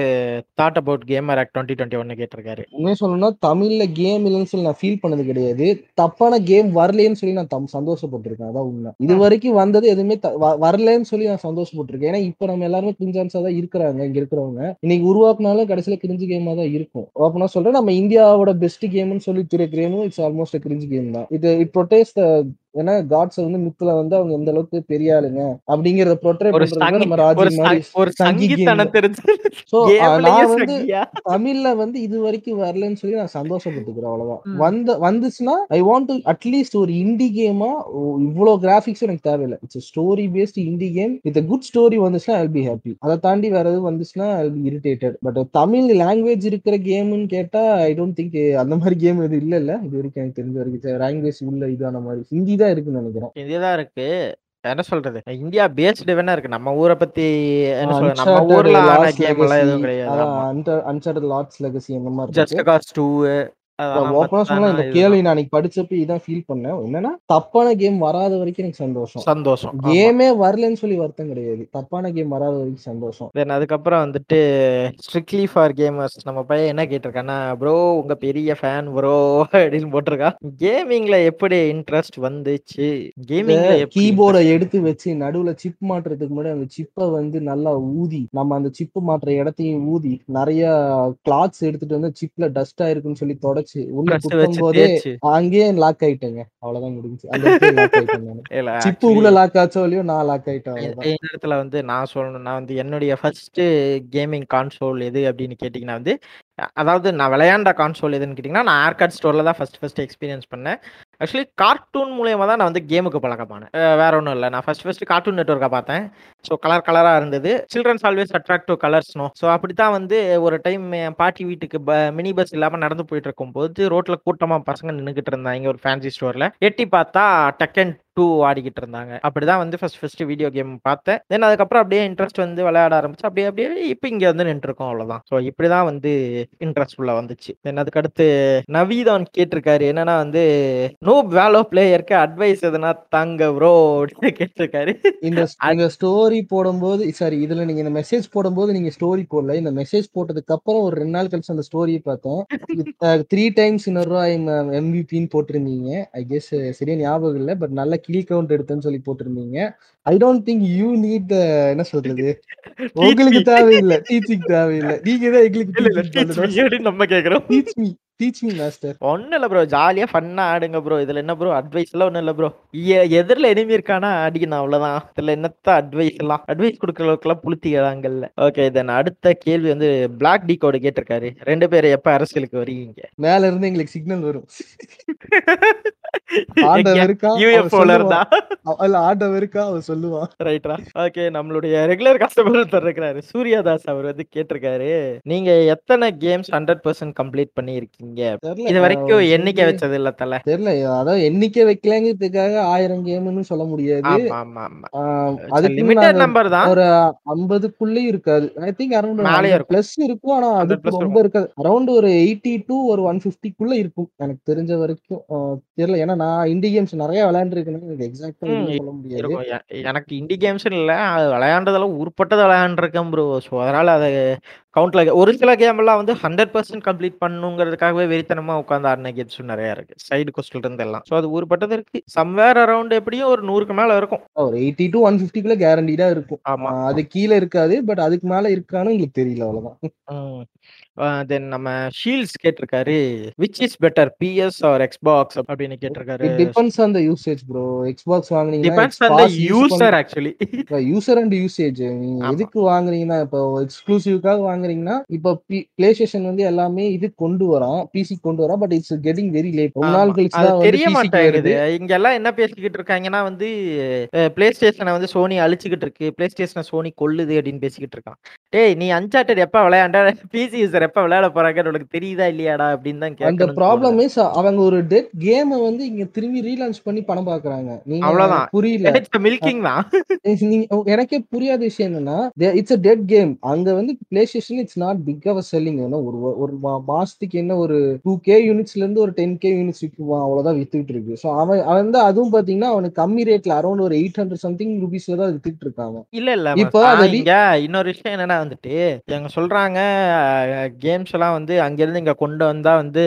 thought about gamer act twenty twenty ஒன்னு கேட்டிருக்காரு.
உண்மையை சொல்லணும்னா தமிழ்ல கேம் இல்லைன்னு சொல்லி நான் ஃபீல் பண்ணது கிடையாது. தப்பான கேம் வரலேன்னு சொல்லி நான் சந்தோஷப்பட்டிருக்கேன். அதான் உண்மை. இது. வரைக்கும் வந்தது எதுவுமே வரலன்னு வ- வரலைன்னு சொல்லி நான் சந்தோஷப்பட்டிருக்கேன். ஏன்னா இப்ப நம்ம எல்லாருமே கிரிஞ்சான்ஸா தான் இருக்கிறாங்க இங்க இருக்கிறவங்க. இன்னைக்கு உருவாக்குனாலும் கடைசியில கிரிஞ்சு கேமா தான் இருக்கும். நான் சொல்றேன் நம்ம இந்தியாவோட பெஸ்ட் கேம்னு சொல்லி திரு கேமும் இட்ஸ் ஆல்மோஸ்ட் கிரிஞ்சு கேம் தான். இது இட் ப்ரொட்டேஸ் ஏன்னா காட்ஸ் வந்து மித்துல வந்து அவங்க எந்த அளவுக்கு பெரிய ஆளுங்க அப்படிங்கறத ப்ரொட்ரே
ஒரு
பண்றது நம்ம
ஒரு
ராஜி *laughs* நான் வந்து தமிழ்ல வந்து இது வரைக்கும் வரலன்னு சொல்லி நான் சந்தோஷப்பட்டுக்கிறேன் அவ்வளவுதான். வந்த வந்துச்சுன்னா I want to at least ஒரு இண்டி கேமா இவ்வளவு கிராபிக்ஸ் எனக்கு தேவையில்லை. It's story based indie game with good story வந்துச்சுன்னா ஐ பி ஹாப்பி அதை தாண்டி வேற எதுவும் வந்துச்சுன்னா I be irritated but Tamil language இருக்கிற கேம்னு கேட்டா ஐ டோன்ட் திங்க் அந்த மாதிரி கேம் எதுவும் இல்ல இல்ல இது வரைக்கும் எனக்கு தெரிஞ்ச வரைக்கும் லாங்குவேஜ் உள்ள இதான மாதிரி. ஹிந்தி தான் இருக்குன்னு நினைக்கிறேன்.
இதுதான் இருக்கு. என்ன சொல்றது? இந்தியா பேஸ்டு வேணா இருக்கு. நம்ம ஊரை பத்தி என்ன சொல்றது? நம்ம ஊர்ல ஆன கேம் எல்லாம் எதுவும் கிடையாது.
அன்சார்டட் லாட்ஸ் லெகசி அந்த மாதிரி
ஜஸ்ட் காஸ் டூ அதெல்லாம்
ஓப்பனா சொன்னா இந்த
இதுதான்.
கேள்வி நான் அன்னைக்கு படிச்சப்ப இதான் ஃபீல் பண்ணேன். என்னன்னா தப்பான கேம் வராத வரைக்கும் எனக்கு சந்தோஷம்.
சந்தோஷம்.
கேமே வரலன்னு சொல்லி வருத்தம் கிடையாது. தப்பான கேம் வராத வரைக்கும் சந்தோஷம்.
தென் அதுக்கப்புறம் வந்துட்டு ஸ்ட்ரிக்ட்லி ஃபார் கேமர்ஸ் நம்ம பையன் என்ன கேட்டிருக்கான்னா ப்ரோ உங்க பெரிய ஃபேன் ப்ரோ அப்படின்னு போட்டிருக்கான் கேமிங்ல எப்படி இன்ட்ரெஸ்ட் வந்துச்சு? கேமிங்ல
கீபோர்டை எடுத்து வச்சு நடுவுல சிப் மாட்டுறதுக்கு முன்னாடி அந்த சிப்பை வந்து நல்லா ஊதி நம்ம அந்த சிப்பு மாட்டுற இடத்தையும் ஊதி நிறைய கிளாத்ஸ் எடுத்துட்டு வந்து சிப்ல டஸ்ட் ஆயிருக்குன்னு சொல்லி தொடச்சு உள்ள குத்தும் போதே அங்கேயே லாக் ஆயிட்டேங்க. அவ்வளவுதான் முடிஞ்சு அந்த சிப்பு உள்ள லாக் ஆச்சோ இல்லையோ நான் லாக் ஆயிட்டேன்
இந்த இடத்துல வந்து நான் சொல்லணும். நான் வந்து என்னுடைய ஃபர்ஸ்ட் கேமிங் கான்சோல் எது அப்படின்னு கேட்டிங்கன்னா வந்து அதாவது நான் விளையாண்ட கான்சோல் எதுன்னு கேட்டிங்கன்னா நான் ஏர்கார்ட் ஸ்டோரில் தான் ஃபர்ஸ்ட் ஃபஸ்ட்டு எக்ஸ்பீரியன்ஸ் பண்ணேன். ஆக்சுவலி கார்ட்டூன் மூலியமாக தான் நான் வந்து கேமுக்கு பழக்கமானேன் வேற ஒன்றும் இல்லை. நான் ஃபஸ்ட் ஃபஸ்ட்டு கார்ட்டூன் நெட்ஒர்க்கை பார்த்தேன். ஸோ கலர் கலராக இருந்தது. Children's always attract to colours no so அப்படி தான் வந்து ஒரு டைம் என் பாட்டி வீட்டுக்கு ப மினி பஸ் இல்லாமல் நடந்து போயிட்டு இருக்கும்போது ரோட்டில் கூட்டமாக பசங்க நின்றுக்கிட்டு இருந்தாங்க ஒரு ஃபேன்சி ஸ்டோரில் எட்டி பார்த்தா டெக்கன் டூ ஆடிக்கிட்டு இருந்தாங்க அப்படிதான் வந்து ஃபர்ஸ்ட் ஃபர்ஸ்ட் வீடியோ கேம் பார்த்தேன். தென் அதுக்கப்புறம் அப்படியே இன்ட்ரெஸ்ட் வந்து விளையாட ஆரம்பிச்சு அப்படியே அப்படியே இப்போ இங்கே வந்து நின்றுருக்கோம் அவ்வளோதான் ஸோ இப்படி தான் வந்து இன்ட்ரெஸ்ட் உள்ள வந்துச்சு. தென் அதுக்கடுத்து நவீதான் கேட்டிருக்காரு. என்னன்னா வந்து நோ வேலோ பிளேயருக்கு அட்வைஸ் எதுனா தாங்க ப்ரோ அப்படின்னு கேட்டிருக்காரு.
இந்த ஸ்டோரி போடும்போது சாரி இதுல நீங்க இந்த மெசேஜ் போடும்போது நீங்க ஸ்டோரி போடல. இந்த மெசேஜ் போட்டதுக்கு அப்புறம் ஒரு ரெண்டு நாள் கழிச்சு அந்த ஸ்டோரியை பார்த்தேன் த்ரீ டைம்ஸ் இன் எம்பிபின்னு போட்டிருந்தீங்க. ஐ கெஸ் சரியா ஞாபகம் இல்லை பட் நல்ல கில் கவுண்ட் எடுத்தேன்னு சொல்லி போட்டிருந்தீங்க. I don't think you need என்ன சொல்றது? *laughs* உங்களுக்கு தேவையில்லை. டீச்சிங் தேவையில்லை. நீங்க தான் எங்களுக்கு
நம்ம கேட்குறோம்
teach me teach me master
ஒன்றும் இல்லை ப்ரோ ஜாலியாக ஃபன்னாக ஆடுங்க ப்ரோ இதில் என்ன ப்ரோ அட்வைஸ் எல்லாம் ஒன்றும் இல்லை ப்ரோ எதிரில் எனிமி இருக்கானா? அடிக்கணும் அவ்வளோதான் இதில் என்னத்த அட்வைஸ் எல்லாம்? அட்வைஸ் கொடுக்குற அளவுக்குலாம் புளுத்திக்கிறாங்கல்ல ஓகே தென் அடுத்த கேள்வி வந்து பிளாக் டி கோடு கேட்டிருக்காரு. ரெண்டு பேரும் எப்போ அரசியலுக்கு வருவீங்க?
மேல இருந்து எங்களுக்கு சிக்னல் வரும். *laughs*
நம்மளுடைய ரெகுலர் கஸ்டமர் இருக்கிறாரு. சூர்யாதாஸ் அவர் வந்து கேட்டிருக்காரு. நீங்க எத்தனை கேம்ஸ் ஹண்ட்ரட் பர்சன்ட் கம்ப்ளீட்
தெரியல
இது வரைக்கும் எண்ணிக்கை வச்சது இல்ல தல.
தெரியல அதாவது எண்ணிக்கை வைக்கலங்கிறதுக்காக ஆயிரம் கேம்னு சொல்ல முடியாது. அதுக்கு
நம்பர் தான்.
ஒரு ஐம்பதுக்குள்ளயும் இருக்காது. I think around. பிளஸ் இருக்கும். ஆனா
100
அதுக்கு ரொம்ப இருக்காது. அரௌண்ட் ஒரு எயிட்டி டு ஒரு ஒன் பிப்டிக்குள்ள இருக்கும். எனக்கு தெரிஞ்ச வரைக்கும். தெரியல ஏன்னா நான் இண்டி கேம்ஸ் நிறைய விளையாண்டுருக்கேன் எனக்கு எக்ஸாக்டா சொல்ல முடியாது.
எனக்கு இண்டி கேம்ஸ் இல்ல. அது விளையாண்டதெல்லாம் உருப்பட்டதை விளையாண்டுருக்கேன் ப்ரோ ஸோ அதனால அதை கவுண்ட்ல ஒரு சில கேம் எல்லாம் வந்து ஹண்ட்ரட் பர்சன்ட் கம்ப்ளீட் பண்ணுங்கிறதுக்காகவே வெறித்தனமா உட்காந்து ஆடின கேம்ஸும் நிறைய இருக்கு. சைடு கொஸ்டில் இருந்து எல்லாம். ஸோ அது உருப்பட்டது இருக்கு. சம்வேர் அரௌண்ட் எப்படியும் ஒரு நூறுக்கு மேல இருக்கும்.
ஒரு எயிட்டி டு ஒன் பிப்டிக்குள்ள கேரண்டீடா இருக்கும்.
ஆமா.
அது கீழே இருக்காது பட் அதுக்கு மேல இருக்கான்னு எங்களுக்கு தெரியல அவ்வளவுதான்.
தென் நம்ம ஷீல்ட்ஸ் கேட்டிருக்காரு. Which is better PS or Xbox அப்படின்னு கேட்டிருக்காரு.
Depends on the usage bro Xbox வாங்குனீங்கன்னா
depends on the user actually
user and usage நீங்க. எதுக்கு வாங்குறீங்கன்னா இப்போ எக்ஸ்க்ளூசிவ்காக வாங்குறீங்கன்னா இப்போ பிளே ஸ்டேஷன் வந்து எல்லாமே இது கொண்டு வரான் பிசி கொண்டு வரான் but it's getting very late ரொம்ப நாள் கழிச்சு தான்
தெரிய மாட்டேங்குது. இங்க எல்லாம் என்ன பேசிக்கிட்டு இருக்காங்கன்னா வந்து பிளே ஸ்டேஷனை வந்து சோனி அழிச்சுக்கிட்டு இருக்கு. பிளே ஸ்டேஷனை சோனி கொல்லுது அப்படின்னு பேசிக்கிட்டு இருக்கான். டேய் நீ அன்சார்டட் எப்ப விளையாண்ட? பிசி யூசர் எப்ப விளையாட போறாங்கன்னு உனக்கு தெரியுதா இல்லையாடா அப்படின்னு தான்
அந்த ப்ராப்ளம். இஸ் அவங்க ஒரு டெட் கேமை வந்து இங்க திரும்பி ரீலான்ச் பண்ணி பணம் பாக்குறாங்க நீங்க
அவ்வளவுதான்.
புரியல.
Milking தான்
எனக்கே புரியாத விஷயம் என்னன்னா இட்ஸ் அ டெட் கேம் அங்க வந்து PlayStation it's not big of selling ஒரு ஒரு மாசத்துக்கு என்ன ஒரு டூ கே யூனிட்ஸ்ல இருந்து ஒரு டென் கே யூனிட்ஸ் விற்குவான் அவ்வளவுதான் வித்துட்டு இருக்கு. ஸோ அவன் அவன் வந்து அதுவும் பாத்தீங்கன்னா அவனுக்கு கம்மி ரேட்ல அரௌண்ட் ஒரு எயிட் ஹண்ட்ரட் சம்திங் ருபீஸ்ல தான் வித்துட்டு இருக்காங்க
இல்ல இல்ல
இப்போ
இன்னொரு விஷயம் என்னன்னா வந்துட்டு இவங்க சொல்றாங்க கேம்ஸ் எல்லாம் வந்து அங்க இருந்து இங்க கொண்டு வந்தா வந்து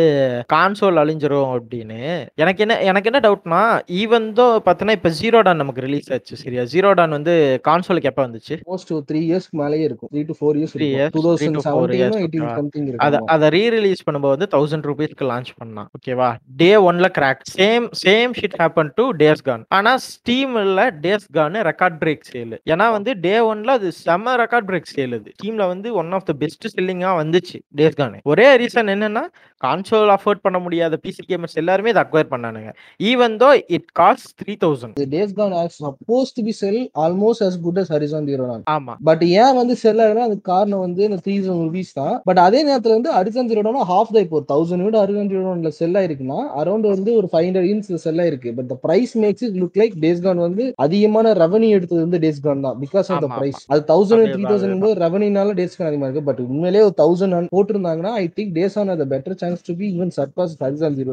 கான்சோல் அழிஞ்சிரும் அப்படின்னு. எனக்கு என்ன எனக்கு என்ன டவுட்னா ஈவன் தோ பார்த்தீங்கன்னா இப்ப ஜீரோ டான் நமக்கு ரிலீஸ் ஆச்சு சரியா? ஜீரோ டான் வந்து கான்சோலுக்கு எப்ப வந்துச்சு?
மோஸ்ட் த்ரீ இயர்ஸ்க்கு மேலேயே இருக்கும். த்ரீ டு ஃபோர் இயர்ஸ்
okay-வா?
சம்திங்
அத அதை ரீ ரிலீஸ் பண்ணும்போது வந்து தௌசண்ட் ருபீஸ்க்கு லான்ச் பண்ணான் ஓகேவா டே ஒன்ல crack same same shit happen to Days Gone ஆனா ஸ்டீம்ல Days Gone record break sale ஏன்னா வந்து டே ஒன்ல அது செம ரெக்கார்ட் பிரேக் சேல் அது ஸ்டீம்ல வந்து ஒன் ஆஃப் த பெஸ்ட் செல்லிங்கா வந்துச்சு டேஸ் கான் ஒரே ரீசன் என்னன்னா கான்சோல் அஃபோர்ட் பண்ண முடியாத பிசி கேமர்ஸ் எல்லாருமே இதை acquire பண்ணானுங்க. Even though it cost three thousand
Days Gone supposed to be sell almost as good as Horizon Zero
ஆமா.
பட் ஏன் வந்து செல் ஆகுதுன்னா அதுக்கு காரணம் வந்து இந்த த்ரீ ருபீஸ் தான். பட் அதே நேரத்துல வந்து அரிசன் ஜீரோனா ஹாஃப் தான் இப்போ தௌசண்ட் விட அரிசன் ஜீரோல செல் ஆயிருக்குன்னா அரௌண்ட் வந்து ஒரு ஃபைவ் ஹண்ட்ரட் யூனிட்ஸ் செல் ஆயிருக்கு. But the price makes it look like Days Gone வந்து அதிகமான ரெவன்யூ எடுத்தது வந்து டேஸ் கான் தான் பிகாஸ் ஆஃப் த பிரைஸ் அது தௌசண்ட் த்ரீ தௌசண்ட் போது ரெவன்யூனால டேஸ் கான் அதிகமா இருக்கு. பட் உண்மையிலேயே ஒரு தௌசண்ட் போட்டிருந்தாங்கன்னா ஐ திங்க் டேஸ் ஆன் அது better chance to be even surpass
Zero.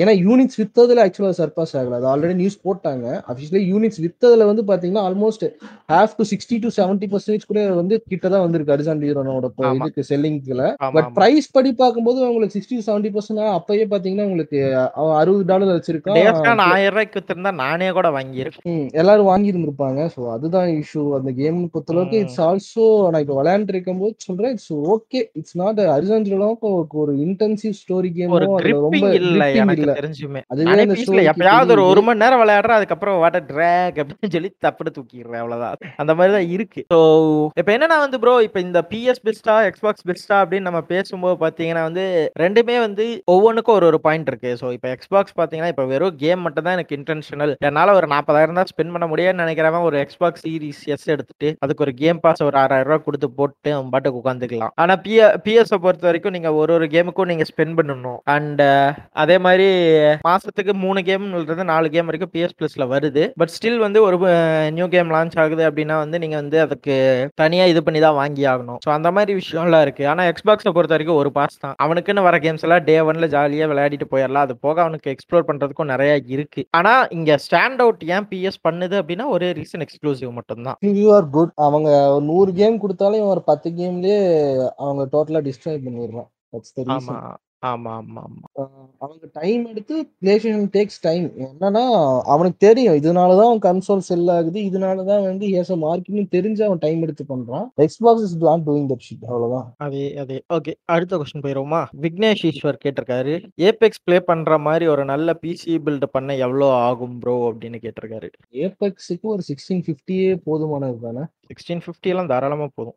ஏன்னா யூனிட்ஸ் வித்ததுல ஆக்சுவலா சர்பாஸ் ஆகல. அது ஆல்ரெடி நியூஸ் போட்டாங்க. அஃபிஷியலி யூனிட்ஸ் வித்ததுல வந்து பாத்தீங்கன்னா almost half to sixty to seventy percentage கூட வந்து கிட்ட தான் வந்திருக்கு அரிசான் ஜீரோனோட. இதுக்கு செல்லிங்ல பட். பிரைஸ் படி பார்க்கும்போது உங்களுக்கு சிக்ஸ்டி டு செவன்டி பர்சன்ட் அப்பயே பாத்தீங்கன்னா உங்களுக்கு அறுபது டாலர் வச்சிருக்கான்.
ஆயிரம் ரூபாய்க்கு வித்திருந்தா நானே கூட வாங்கியிருக்கேன்
எல்லாரும் வாங்கி இருந்திருப்பாங்க ஸோ அதுதான் இஷ்யூ அந்த கேம் பொறுத்தளவுக்கு. இட்ஸ் ஆல்சோ நான் இப்போ விளையாண்டு இருக்கும் போது சொல்றேன் இட்ஸ் ஓகே இட்ஸ் நாட் அரிசான்ஜிலோக்கு ஒரு இன்டென்சிவ் ஸ்டோரி கேமோ ரொம்ப
இல்ல எனக்கு தெரிஞ்சுமே.
அதுவே
எப்பயாவது ஒரு ஒரு மணி நேரம் விளையாடுறேன் அதுக்கப்புறம் வாட்ட ட்ராக் அப்படின்னு சொல்லி தப்புன்னு தூக்கிடுறேன் அவ்வளவுதான். அந்த மாதிரி தான் இருக்கு. ஸோ இப்போ என்னன்னா வந்து ப்ரோ இப்போ இந்த பிஎஸ் பெஸ்டா எக்ஸ்பாக்ஸ் பெஸ்டா அப்படின்னு நம்ம பேசும்போது பார்த்தீங்கன்னா வந்து ரெண்டுமே வந்து ஒவ்வொன்றுக்கும் ஒரு ஒரு பாயிண்ட் இருக்கு. ஸோ இப்போ எக்ஸ்பாக்ஸ் பார்த்தீங்கன்னா இப்போ வெறும் கேம் மட்டும் தான் எனக்கு இன்டென்ஷனல் என்னால் ஒரு நாற்பதாயிரம் தான் ஸ்பெண்ட் பண்ண முடியும்னு நினைக்கிறவன் ஒரு எக்ஸ்பாக்ஸ் சீரிஸ் எஸ் எடுத்துட்டு அதுக்கு ஒரு கேம் பாஸ் ஒரு ஆறாயிரம் ரூபா கொடுத்து போட்டு அவன் பாட்டுக்கு உட்காந்துக்கலாம் ஆனால் பிஎ பிஎஸ்ஸை பொறுத்த வரைக்கும் நீங்கள் ஒரு ஒரு கேமுக்கும் நீங்கள் ஸ்பெண்ட் பண்ணணும். அண்ட் அதே மாதிரி மாசத்துக்கு மூணு கேம்ன்றது நாலு கேம் வரைக்கும் பிஎஸ் பிளஸ்ல வருது. பட் ஸ்டில் வந்து ஒரு நியூ கேம் லான்ச் ஆகுது அப்படின்னா வந்து நீங்க வந்து அதுக்கு தனியா இது பண்ணி தான் வாங்கி ஆகணும். ஸோ அந்த மாதிரி விஷயம்லாம் இருக்கு. ஆனா எக்ஸ்பாக்ஸை பொறுத்த வரைக்கும் ஒரு பாஸ் தான். அவனுக்குன்னு வர கேம்ஸ் எல்லாம் டே ஒன்ல ஜாலியா விளையாடிட்டு போயிடலாம். அது போக அவனுக்கு எக்ஸ்ப்ளோர் பண்றதுக்கும் நிறைய இருக்கு. ஆனா இங்க ஸ்டாண்ட் அவுட் ஏன் பிஎஸ் பண்ணுது அப்படின்னா ஒரே ரீசன் எக்ஸ்க்ளூசிவ் மட்டும்தான்.
யூ ஆர் குட் அவங்க நூறு கேம் கொடுத்தாலும் இவன் ஒரு பத்து கேம்லயே அவங்க டோட்டலா டிஸ்ட்ராய் பண்ணிடுறான்.
ஆமா ஆமா ஆமா ஆமா.
அவங்க டைம் எடுத்து பிளேஸ்டேஷன் டேக்ஸ் டைம் என்னன்னா அவனுக்கு தெரியும் இதனாலதான் அவன் கன்சோல் செல் ஆகுது இதனாலதான் வந்து ஏச மார்க்கெட்னு தெரிஞ்சு அவன் டைம் எடுத்து பண்றான். Xbox is not doing that shit அவ்வளவுதான்.
அதே அதே. ஓகே அடுத்த கொஸ்டின் போயிருவோமா விக்னேஷ் ஈஸ்வர் கேட்டிருக்காரு ஏபெக்ஸ் ப்ளே பண்ற மாதிரி ஒரு நல்ல பிசி பில்ட் பண்ண எவ்வளோ ஆகும் ப்ரோ அப்படின்னு கேட்டிருக்காரு.
ஏபெக்ஸுக்கு ஒரு சிக்ஸ்டீன் ஃபிஃப்டியே போதுமானது தானே?
சிக்ஸ்டீன் ஃபிஃப்டி எல்லாம் தாராளமா போதும்.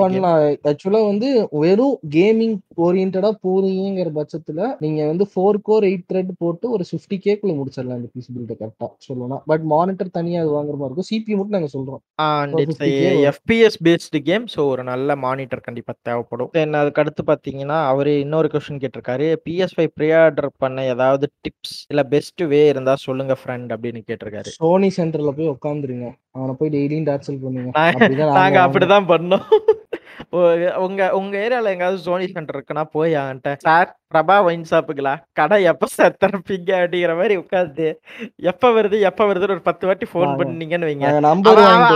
பண்ணலாம் ஆக்சுவலா வந்து வெறும் கேமிங் ஓரியன்டா போறீங்கிற பட்சத்துல நீங்க வந்து ஃபோர் கோர் எயிட் த்ரெட் போட்டு ஒரு ஃபிஃப்டி கேக்குள்ள முடிச்சிடலாம் இந்த பிசி பில்ட கரெக்டா சொல்லலாம் பட் மானிட்டர் தனியா அது வாங்குற மாதிரி இருக்கும். சிபி மட்டும் நாங்க சொல்றோம்.
அண்ட்
ஒரு
இட்ஸ்
50K வரும்.
எஃபிஎஸ் பேஸ்டு கேம் ஸோ ஒரு நல்ல மானிட்டர் கண்டிப்பா தேவைப்படும். தென் அதுக்கு அடுத்து பார்த்தீங்கன்னா அவரு இன்னொரு கொஸ்டின் கேட்டிருக்காரு. பிஎஸ் ஃபைவ் ப்ரீ ஆர்டர் பண்ண ஏதாவது டிப்ஸ் இல்ல பெஸ்ட் வே இருந்தா சொல்லுங்க ஃப்ரெண்ட் அப்படின்னு கேட்டிருக்காரு.
சோனி சென்டர்ல போய் உட்காந்துருங்க அவனை போய் டெய்லியும் டார்ச்சல் பண்ணுங்க.
நாங்க-
அப்படிதான்
பண்ணோம். உங்க உங்க ஏரியால எங்காவது சோனி சென்டர் இருக்குன்னா போய் அவன்கிட்ட சார் பிரபா ஒயின் ஷாப்புங்களா கடை எப்ப திறப்பீங்க அப்படிங்கிற மாதிரி உட்காந்து எப்ப வருது எப்ப வருதுன்னு ஒரு பத்து வாட்டி
வாங்க.
பண்ணீங்கன்னு வைங்க.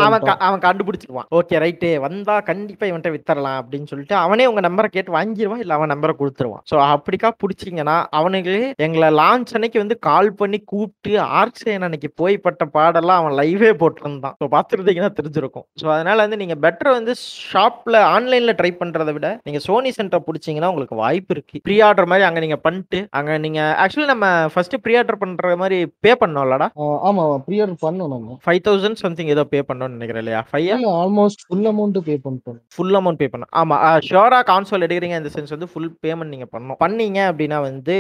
அவன் அவன் கண்டுபிடிச்சிருவான். ஓகே ரைட்டு வந்தா கண்டிப்பா இவன்ட்ட வித்தரலாம் அப்படின்னு சொல்லிட்டு அவனே உங்க நம்பரை கேட்டு வாங்கிடுவான் இல்ல அவன் நம்பரை கொடுத்துருவான். ஸோ அப்படிக்கா பிடிச்சிங்கன்னா அவனுக்கு எங்களை லான்ச் அன்னைக்கு வந்து கால் பண்ணி கூப்பிட்டு ஆர்க்ஸேன் அன்னைக்கு போய் பட்ட பாடெல்லாம் அவன் லைவே போட்டிருந்தான். ஸோ பார்த்துருந்தீங்கன்னா தெரிஞ்சிருக்கும். ஸோ அதனால வந்து நீங்க பெட்டர் வந்து ஷாப்ல ஆன்லைன்ல ட்ரை பண்றதை விட நீங்க சோனி சென்டர் பிடிச்சீங்கன்னா உங்களுக்கு வாய்ப்பு இருக்கு. ப்ரீ ஆர்டர் மாதிரி அங்க நீங்க பண்ணிட்டு அங்க நீங்க ஆக்சுவலி நம்ம ஃபர்ஸ்ட் ப்ரீ ஆர்டர் பண்ற மாதிரி பே பண்ணோம்லடா.
ஆ, ஆமா ப்ரீ ஆர்டர் பண்ணோம் நம்ம
ஃபைவ் தௌசண்ட் சம்திங் ஏதோ பே பண்ணோம்னு நினைக்கிறேன் இல்லையா? Five
almost full amount pay பண்ணிட்டோம்.
ஃபுல் அமௌண்ட் பே பண்ணணும் ஆமா ஷோரா கான்சோல் எடுக்கிறீங்க இந்த சென்ஸ் வந்து ஃபுல் பேமெண்ட் நீங்க பண்ணணும் பண்ணீங்க அப்படின்னா வந்து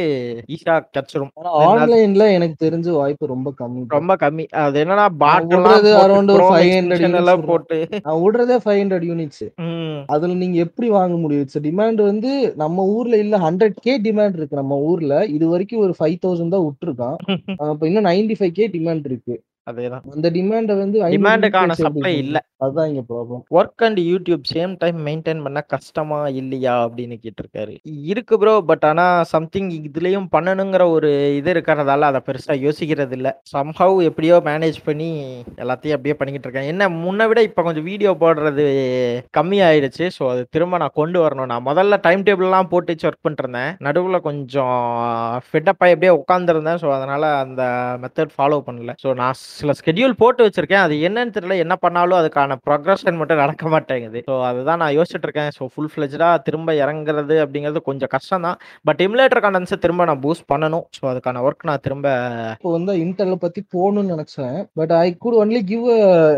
ஈஸியா கிடைச்சிரும்.
ஆனா ஆன்லைன்ல எனக்கு தெரிஞ்ச வாய்ப்பு ரொம்ப கம்மி.
ரொம்ப கம்மி. அது என்னன்னா பாட்டு
500 units
எல்லாம்
வரும்.
போட்டு.
நான் விடுறதே ஃபைவ் ஹண்ட்ரட் யூனிட்ஸ்
ம்,
அதுல நீங்க எப்படி வாங்க முடியும்? டிமாண்ட் வந்து நம்ம ஊர்ல இல்ல ஹண்ட்ரட் கே டிமாண்ட் இருக்கு நம்ம ஊர்ல. இது வரைக்கும் ஒரு ஃபைவ் தௌசண்ட் தான் விட்டுருக்கான். *laughs* அப்ப இன்னும் நைன்டி ஃபைவ் கே டிமாண்ட் இருக்கு.
அதேதான்.
அந்த டிமாண்ட வந்து 500
டிமாண்டுக்கான சப்ளை? இல்ல.
அதுதான் இங்க problem
work and YouTube same time maintain பண்ண கஷ்டமா இல்லையா அப்படின்னு கேட்டிருக்காரு. இருக்கு ப்ரோ பட் ஆனா சம்திங் இதுலயும் பண்ணணுங்கிற ஒரு இது இருக்கிறதால அதை பெருசா யோசிக்கிறது இல்ல சம்ஹவ் எப்படியோ மேனேஜ் பண்ணி எல்லாத்தையும் அப்படியே பண்ணிக்கிட்டு இருக்கேன். என்ன முன்ன விட இப்ப கொஞ்சம் வீடியோ போடுறது கம்மி ஆயிடுச்சு ஸோ அது திரும்ப நான் கொண்டு வரணும். நான் முதல்ல டைம் டேபிள்லாம் போட்டு ஒர்க் பண்ணிட்டு இருந்தேன் நடுவில் கொஞ்சம் ஃபிட்டப் ஆகி அப்படியே உட்காந்துருந்தேன் ஸோ அதனால அந்த மெத்தட் ஃபாலோ பண்ணல. ஸோ நான் சில ஸ்கெடியூல் போட்டு வச்சிருக்கேன். அது என்னன்னு தெரியல. என்ன பண்ணாலும் அதுக்கான ப்ரொக்ரஷன் மட்டும் நடக்க மாட்டேங்குது. ஸோ அதுதான் நான் யோசிச்சுட்டு இருக்கேன். ஸோ ஃபுல் ஃபிளெஜ்டா திரும்ப இறங்குறது அப்படிங்கிறது கொஞ்சம் கஷ்டம் தான் பட் இமுலேட்டர் கண்டன்ஸை திரும்ப நான் பூஸ்ட் பண்ணணும். ஸோ அதுக்கான ஒர்க் நான் திரும்ப
இப்போ வந்து இன்டர்ல பத்தி போகணும்னு நினைச்சேன். But I could only give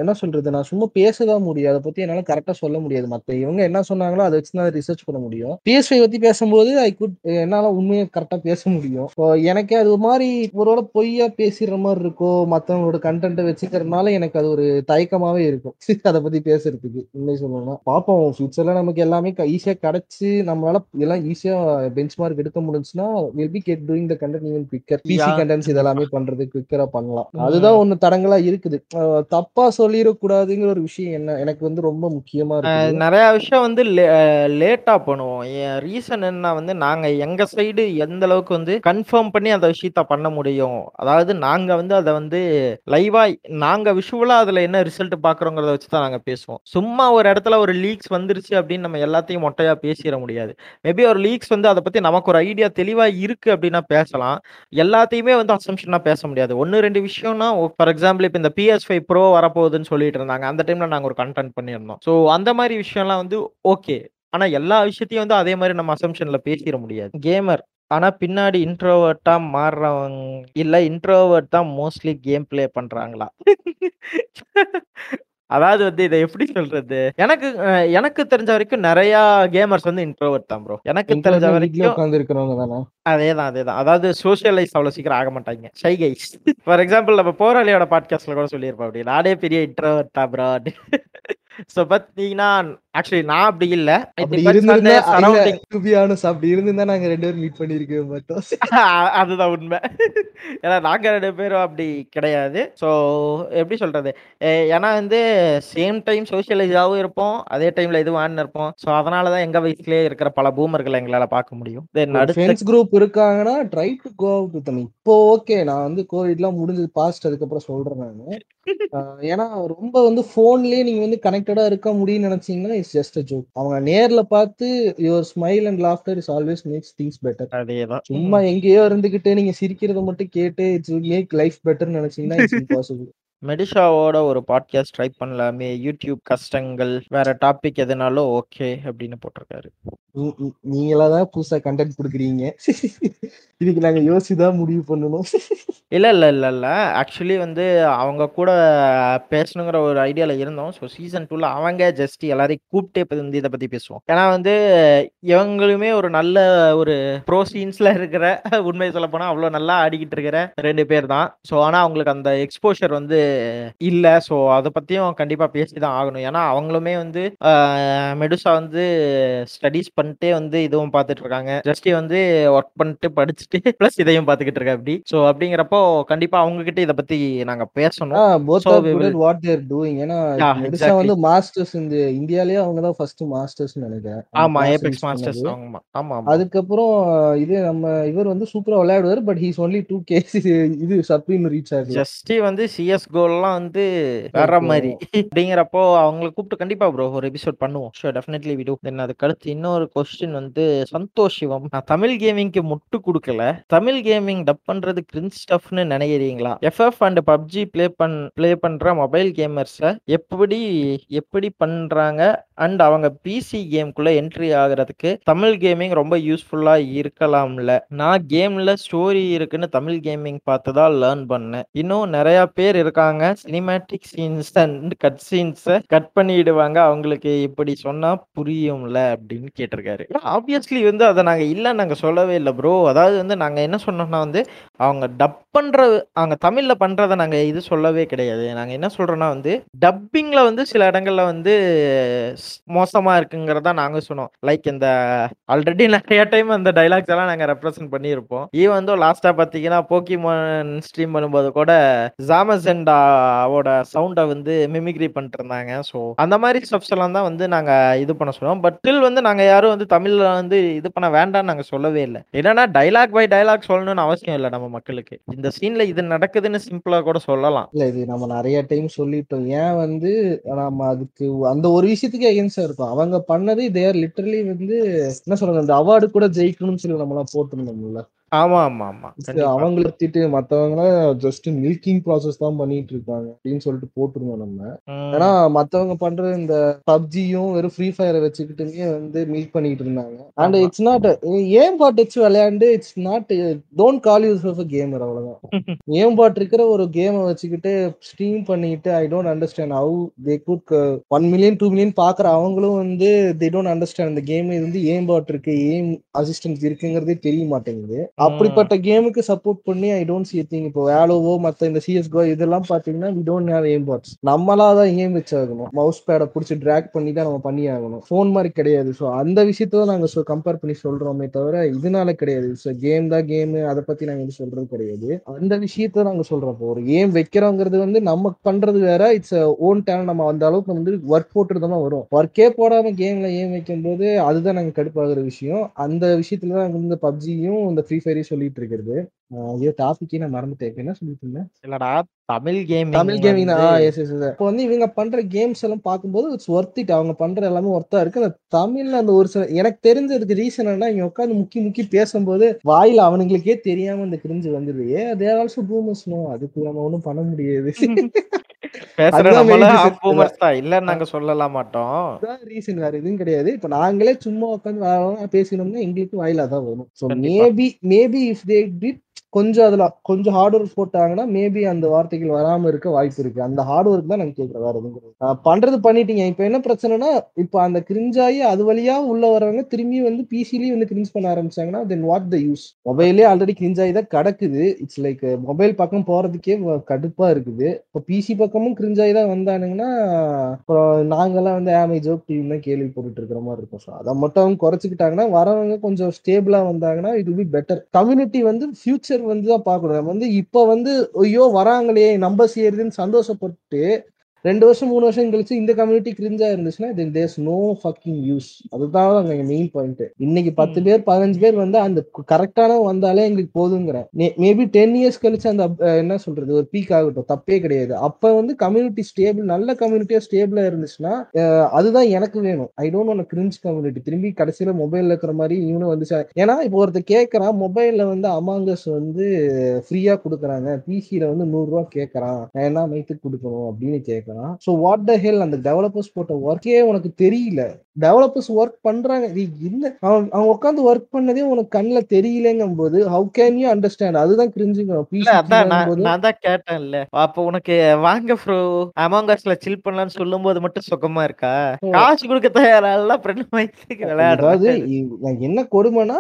என்ன சொல்றது? நான் சும்மா பேசதான் முடியும் அதை பத்தி என்னால கரெக்டா சொல்ல முடியாது. மற்ற இவங்க என்ன சொன்னாங்களோ அதை வச்சு தான் ரிசர்ச் பண்ண முடியும். பிஎஸ்ஐ பத்தி பேசும்போது ஐ குட் என்னால உண்மையை கரெக்டா பேச முடியும். இப்போ எனக்கே அது ஒரு மாதிரி ஒருவேளை பொய்யா பேசிடுற மாதிரி இருக்கோ மற்றவங்களோட கண்டென்ட்டை வச்சுக்கிறதுனால எனக்கு அது ஒரு தயக்கமாவே இருக்கும். *laughs* அதை பத்தி பேசுறதுக்கு. உண்மை சொல்லணும்னா. பார்ப்போம் ஃபியூச்சர்ல நமக்கு எல்லாமே ஈஸியா கிடைச்சு நம்மளால எல்லாம் ஈஸியா பெஞ்ச் மார்க் எடுக்க முடிஞ்சுன்னா will be get doing the content even quicker
PC.
Contents இதெல்லாமே பண்றது குவிக்கரா பண்ணலாம். அதுதான் ஒண்ணு தடங்களா இருக்குது. தப்பா சொல்லிடக்கூடாதுங்கிற ஒரு விஷயம் என்ன? எனக்கு வந்து ரொம்ப முக்கியமா
அஹ்
இருக்குது.
நிறைய விஷயம் வந்து லேட்டா பண்ணுவோம். ரீசன் என்ன வந்து நாங்க எங்க சைடு எந்த அளவுக்கு வந்து கன்ஃபார்ம் பண்ணி அந்த விஷயத்த பண்ண முடியும்? அதாவது நாங்க வந்து அதை வந்து லைவாய் நாங்க விஷுவலா அதுல என்ன ரிசல்ட் பாக்குறோங்கிறத வச்சு தான் நாங்க பேசுவோம். சும்மா ஒரு இடத்துல ஒரு லீக்ஸ் வந்துருச்சு அப்படின்னு நம்ம எல்லாத்தையும் மொட்டையா பேசிட முடியாது. மேபி ஒரு லீக்ஸ் வந்து அதை பத்தி நமக்கு ஒரு ஐடியா தெளிவா இருக்கு அப்படின்னா பேசலாம். எல்லாத்தையுமே வந்து அசம்ஷனா பேச முடியாது. ஒன்னு ரெண்டு விஷயம்னா ஃபார் எக்ஸாம்பிள் இப்போ இந்த பிஎஸ் ஃபைவ் ப்ரோ வரப்போகுதுன்னு சொல்லிட்டு இருந்தாங்க. அந்த டைம்ல நாங்க ஒரு கண்டென்ட் பண்ணியிருந்தோம். ஸோ அந்த மாதிரி விஷயம்லாம் வந்து ஓகே ஆனா எல்லா விஷயத்தையும் வந்து அதே மாதிரி நம்ம அசம்ஷன்ல பேசிட முடியாது. கேமர் ஆனா பின்னாடி இன்ட்ரோவர்ட்டா மாறுறவங்க இல்ல இன்ட்ரோவர்ட் தான் மோஸ்ட்லி கேம் ப்ளே பண்றாங்களா? அதாவது வந்து இதை எப்படி சொல்றது? எனக்கு எனக்கு தெரிஞ்ச வரைக்கும் நிறைய கேமர்ஸ் வந்து இன்ட்ரோவர்ட் தான் ப்ரோ எனக்கு தெரிஞ்ச வரைக்கும்
உட்கார்ந்து இருக்கிறவங்க தானே?
அதேதான் அதேதான். அதாவது சோஷியலைஸ் அவ்வளவு சீக்கிரம் ஆக மாட்டாங்க. ஷை கைஸ் ஃபார் எக்ஸாம்பிள் நம்ம போராளியோட பாட்காஸ்ட்ல கூட சொல்லியிருப்போம் அப்படி நானே பெரிய இன்ட்ரோவர்ட்டா ப்ரோ ஸோ பார்த்தீங்கன்னா ஆக்சுவலி நான் அப்படி இல்ல.
அப்படி இருந்திருந்தா நாங்க ரெண்டு பேரும் மீட் பண்ணிருக்கவே மாட்டோம். *laughs*
அதுதான் உண்மை. ஏன்னா நாங்க ரெண்டு பேரும் அப்படி கிடையாது. ஸோ எப்படி சொல்றது? ஏன்னா வந்து சேம் டைம் சோஷியலைஸாகவும் இருப்போம் அதே டைம்ல இதுவும் ஆன் இருப்போம். ஸோ அதனால தான் எங்க வயசுலயே இருக்கிற பல பூமர்களை எங்களால பார்க்க முடியும்.
குரூப் இருக்காங்கன்னா try to go out with இப்போ ஓகே நான் வந்து கோவிட்லாம் முடிஞ்சது பாஸ்ட் அதுக்கப்புறம் சொல்றேன் நான். *laughs* ஏன்னா ரொம்ப வந்து போன்லயே நீங்க வந்து கனெக்டடா இருக்க முடியும்னு நினைச்சீங்கன்னா இட்ஸ் ஜஸ்ட் அ ஜோக் அவங்க நேர்ல பார்த்து your smile and laughter is always makes things better
அதேதான்.
சும்மா எங்கேயோ இருந்துகிட்டு நீங்க சிரிக்கிறத மட்டும் கேட்டு இட்ஸ் மேக் லைஃப் பெட்டர்னு நினைச்சீங்கன்னா இட்ஸ் இம்பாசிபிள்
மெடிஷாவோட ஒரு பாட்காஸ்ட் ட்ரை பண்ணலாமே. யூடியூப் கஷ்டங்கள் வேற டாபிக் எதுனாலும் ஓகே அப்படின்னு போட்டிருக்காரு.
நீங்களா தான் புதுசா கண்டென்ட் கொடுக்குறீங்க. இதுக்கு நாங்க யோசிச்சுதான் முடிவு பண்ணணும்.
இல்ல இல்ல இல்ல இல்ல. ஆக்சுவலி வந்து அவங்க கூட பேசணுங்கிற ஒரு ஐடியால இருந்தோம். ஸோ சீசன் டூல அவங்க ஜஸ்ட் எல்லாரையும் கூப்பிட்டே வந்து இதை பத்தி பேசுவோம். ஏன்னா வந்து இவங்களுமே ஒரு நல்ல ஒரு ப்ரோ சீன்ஸ்ல இருக்கிற உண்மையை சொல்ல போனா அவ்வளவு நல்லா ஆடிக்கிட்டு இருக்கிற ரெண்டு பேர் தான் ஸோ ஆனா அவங்களுக்கு அந்த எக்ஸ்போஷர் வந்து இல்ல. ஸோ அதை பத்தியும் கண்டிப்பா பேசி தான் ஆகணும். ஏன்னா அவங்களுமே வந்து மெடுசா வந்து ஸ்டடீஸ் பண்ணிட்டே வந்து இதுவும் பார்த்துட்டு இருக்காங்க ஜஸ்டி வந்து ஒர்க் பண்ணிட்டு படிச்சுட்டு ப்ளஸ் இதையும் பார்த்துக்கிட்டு இருக்கா அப்படி ஸோ அப்படிங்கிறப்போ கண்டிப்பா அவங்க கிட்ட இதை பத்தி நாங்க பேசணும்.
வாட் தேர் டூயிங் ஏன்னா. வந்து மாஸ்டர்ஸ் இந்த இந்தியாலயே அவங்க தான் ஃபர்ஸ்ட் மாஸ்டர்ஸ் நினைக்கிறேன்.
ஆமா ஏபெக்ஸ் மாஸ்டர்ஸ். ஆமா
அதுக்கப்புறம் இது நம்ம இவர் வந்து சூப்பரா விளையாடுவார் but he's only two case இது சப்ரீம் ரீச் ஆகல
ஜஸ்டி வந்து சிஎஸ் கோல்லாம் வந்து வேற. மாதிரி. *laughs* அப்படிங்கிறப்போ அவங்களை கூப்பிட்டு கண்டிப்பா ப்ரோ ஒரு எபிசோட் பண்ணுவோம். ஷோ டெஃபினெட்லி விடு தென் அதுக்கு அடுத்து இன்னொரு கொஸ்டின் வந்து சந்தோஷ் சிவம். நான் தமிழ் கேமிங்க்கு முட்டு கொடுக்கல. தமிழ் கேமிங் டப் பண்றது கிரின்ஸ் ஸ்டஃப்னு நினைக்கிறீங்களா? எஃப்எஃப் அண்ட் பப்ஜி ப்ளே பண் ப்ளே பண்ற மொபைல் கேமர்ஸை எப்படி எப்படி பண்றாங்க? அண்ட் அவங்க பிசி கேம்குள்ள என்ட்ரி ஆகுறதுக்கு தமிழ் கேமிங் ரொம்ப யூஸ்ஃபுல்லா இருக்கலாம்ல. நான் கேம்ல ஸ்டோரி இருக்குன்னு தமிழ் கேமிங் பார்த்து தான் லேர்ன் பண்ணேன். இன்னும் நிறைய பேர் இருக்காங்க. சினிமேட்டிக் சீன்ஸ் அண்ட் கட் சீன்ஸை கட் பண்ணிடுவாங்க. அவங்களுக்கு இப்படி சொன்னா புரியும்ல அப்படின்னு கேட்டிருக்காரு ஆப்வியஸ்லி வந்து அதை நாங்க இல்லை நாங்க சொல்லவே இல்லை ப்ரோ அதாவது வந்து நாங்க என்ன சொன்னோம்னா வந்து அவங்க டப் பண்ற அவங்க தமிழ்ல பண்றதை நாங்கள் இது சொல்லவே கிடையாது. நாங்க என்ன சொல்றோம்னா வந்து டப்பிங்ல வந்து சில இடங்கள்ல வந்து மோசமா இருக்குங்கிறதா நாங்க சொன்னோம். லைக் இந்த ஆல்ரெடி நிறைய டைம் அந்த டைலாக்ஸ் எல்லாம் நாங்கள் ரெப்ரசன்ட் பண்ணியிருப்போம். ஈவன் வந்து லாஸ்டா பார்த்தீங்கன்னா போக்கிமான் ஸ்ட்ரீம் பண்ணும்போது கூட ஜாமசெண்டாவோட சவுண்டை வந்து மிமிக்ரி பண்ணிட்டு இருந்தாங்க. ஸோ அந்த மாதிரி ஸ்டெப்ஸ் எல்லாம் தான் வந்து நாங்க இது பண்ண சொல்லுவோம் பட் ஸ்டில் வந்து நாங்க யாரும் வந்து தமிழ்ல வந்து இது பண்ண வேண்டாம்னு நாங்க சொல்லவே இல்லை. என்னன்னா டைலாக் பை டைலாக் சொல்லணும்னு அவசியம் இல்லை நம்ம மக்களுக்கு. இந்த சீன்ல இது நடக்குதுன்னு சிம்பிளா கூட சொல்லலாம்.
இல்ல இது நம்ம நிறைய டைம் சொல்லிட்டோம் ஏன் வந்து நம்ம அதுக்கு அந்த ஒரு விஷயத்துக்கு எகென்ஸ்டா இருக்கும். அவங்க பண்ணது தேர் லிட்டரலி வந்து என்ன சொல்றாங்க அந்த அவார்டு கூட ஜெயிக்கணும்னு சொல்லி நம்மளாம் போட்டிருந்தோம்ல.
ஆமா ஆமா ஆமா.
அவங்கள திட்டு மத்தவங்க ஜஸ்ட் மில்கிங் ப்ராசஸ் தான் பண்ணிட்டு இருக்காங்க அப்படின்னு சொல்லிட்டு போட்டிருந்தோம் நம்ம. ஏன்னா மத்தவங்க பண்ற இந்த பப்ஜியும் வெறும் ஃப்ரீ ஃபயரை வச்சுக்கிட்டுமே வந்து மீட் பண்ணிட்டு இருந்தாங்க
and.
It's not aim bot வச்சு விளையாண்டு it's not don't call use of gamer அவ்வளவுதான் *laughs* ஏம் பாட் இருக்கிற ஒரு கேமை வச்சுக்கிட்டு ஸ்ட்ரீம் பண்ணிட்டு I don't understand how they could one million two million பாக்குற அவங்களும் வந்து தே டோன்ட் அண்டர்ஸ்டாண்ட் இந்த கேம் வந்து ஏம் பாட் இருக்கு ஏம் அசிஸ்டன்ஸ் இருக்குங்கிறதே தெரிய மாட்டேங்குது அப்படிப்பட்ட கேமுக்கு சப்போர்ட் பண்ணி ஐ டோன்ட் சி திங் இப்போ வேலோவோ மத்த இந்த சிஎஸ்கோ இதெல்லாம் பாத்தீங்கன்னா we don't have aim bots நம்மளா தான் ஏம் வச்சாகணும். மவுஸ் பேடை பிடிச்சி ட்ராக் பண்ணி தான் நம்ம பண்ணி ஆகணும் ஃபோன் மாதிரி கிடையாது. ஸோ அந்த விஷயத்த தான் நாங்க கம்பேர் பண்ணி சொல்றோமே தவிர இதனால கிடையாது. ஸோ கேம் தான் கேம் அதை பத்தி நாங்க வந்து சொல்றது கிடையாது. அந்த விஷயத்த நாங்க சொல்றோம் இப்போ ஒரு ஏம் வைக்கிறோங்கிறது வந்து நம்ம பண்றது வேற. இட்ஸ் ஓன் டேலண்ட் நம்ம அந்த அளவுக்கு வந்து ஒர்க் போட்டுட்டு தான் வரும் ஒர்க்கே போடாம கேம்ல ஏம் வைக்கும் போது அதுதான் நாங்க கடுப்பாகிற விஷயம். அந்த விஷயத்துல தான் வந்து இந்த பப்ஜியும் இந்த ஃப்ரீ ஃபயரையும் சொல்லிட்டு இருக்கிறது ஆஹ் ஐயோ டாபிக்கே நான் மறந்துட்டேன் என்ன சொல்லிட்டு இருந்தேன்
இல்லடா Tamil game
Tamil gaming yes yes இப்போ வந்து இவங்க பண்ற கேம்ஸ் எல்லாம் பார்க்கும்போது இட்ஸ் ஒர்த் இட் அவங்க பண்ற எல்லாமே ஒர்த்தா இருக்கு அந்த தமிழ்ல அந்த ஒரு சில எனக்கு தெரிஞ்சதுக்கு ரீசன் என்ன இங்க உட்காந்து முக்கி முக்கி பேசும்போது வாயில அவனுங்களுக்கே தெரியாம இந்த கிரிஞ்சு வந்துருது ஏ தேர் ஆல்சோ பூமர்ஸ் நோ அதுக்கு நம்ம ஒண்ணும் பண்ண முடியாது
தான் இல்லன்னு நாங்க சொல்லலாம் மாட்டோம்
ரீசன் வேற எதுவும் கிடையாது இப்ப நாங்களே சும்மா உட்காந்து பேசினோம்னா எங்களுக்கு வாயில அதான் வரும். Maybe maybe if they did கொஞ்சம் அதுல கொஞ்சம் ஹார்ட் ஒர்க் போட்டாங்கன்னா மேபி அந்த வார்த்தைகள் வராம இருக்க வாய்ப்பு இருக்கு. அந்த ஹார்ட் ஒர்க் தான் நாங்க கேட்கறோம் வேற எதுவும் பண்றது பண்ணிட்டீங்க. இப்ப என்ன பிரச்சனைனா இப்ப அந்த கிரிஞ்சாயி அது வழியா உள்ள வரவங்க திரும்பி வந்து பிசிலயே வந்து கிரிஞ்ச் பண்ண ஆரம்பிச்சாங்கன்னா தென் வாட் த யூஸ் மொபைலே ஆல்ரெடி கிரிஞ்சாயி தான் கிடக்குது. இட்ஸ் லைக் மொபைல் பக்கம் போறதுக்கே கடுப்பா இருக்குது. இப்போ பிசி பக்கமும் கிரிஞ்சாயி தான் வந்தானுங்கன்னா அப்புறம் நாங்கெல்லாம் வந்து ஆமை ஜோக் டிவி தான் கேள்வி போட்டுட்டு இருக்கிற மாதிரி இருக்கும். ஸோ அதை மட்டும் அவங்க குறைச்சிக்கிட்டாங்கன்னா வரவங்க கொஞ்சம் ஸ்டேபிளா வந்தாங்கன்னா இட் will பெட்டர் கம்யூனிட்டி வந்து ஃபியூச்சர் வந்து தான் பார்க்கணும். நம்ம வந்து இப்போ வந்து ஐயோ வராங்களே நம்ம செய்யறதுன்னு சந்தோஷப்பட்டு ரெண்டு வருஷம் மூணு வருஷம் கழிச்சு இந்த கம்யூனிட்டி கிரிஞ்சா இருந்துச்சுன்னா then there's no fucking use அதுதான் அங்க மெயின் பாயிண்ட் இன்னைக்கு பத்து பேர் பதினஞ்சு பேர் வந்து அந்த கரெக்டான வந்தாலே எங்களுக்கு போதுங்கிறேன் மேபி டென் இயர்ஸ் கழிச்சு அந்த என்ன சொல்றது ஒரு பீக் ஆகட்டும். தப்பே கிடையாது. அப்ப வந்து கம்யூனிட்டி ஸ்டேபிள் நல்ல கம்யூனிட்டியா ஸ்டேபிளா இருந்துச்சுன்னா அதுதான் எனக்கு வேணும். I don't want cringe community திரும்பி கடைசியில மொபைல்ல இருக்கிற மாதிரி இவனும் வந்துச்சு? ஏன்னா இப்போ ஒருத்தர் கேட்கறான் மொபைல்ல வந்து அமாங்கஸ் வந்து ஃப்ரீயா கொடுக்குறாங்க. பிசியில வந்து நூறு ரூபா கேட்கறான் நான் என்ன மைத்துக்கு கொடுக்கணும் அப்படின்னு கேட்கறான் ஸோ வாட் த ஹெல் அந்த டெவலப்பர்ஸ் போட்ட ஒர்க்கே உனக்கு தெரியல. டெவலப்பர்ஸ் ஒர்க் பண்றாங்க. நீ இல்ல அவன் அவன் உட்காந்து ஒர்க் பண்ணதே உனக்கு கண்ணில் தெரியலங்கும் போது ஹவு கேன் யூ அண்டர்ஸ்டாண்ட் அதுதான் கிரிஞ்சுக்கணும்
இல்ல அதான் நான் தான் கேட்டேன்ல. அப்ப உனக்கு வாங்க ப்ரோ அமாங்கஸ்ல சில் பண்ணலாம்னு சொல்லும் போது மட்டும் சுகமா இருக்கா. காசு கொடுக்க தயாரா
அதாவது என்ன கொடுமைனா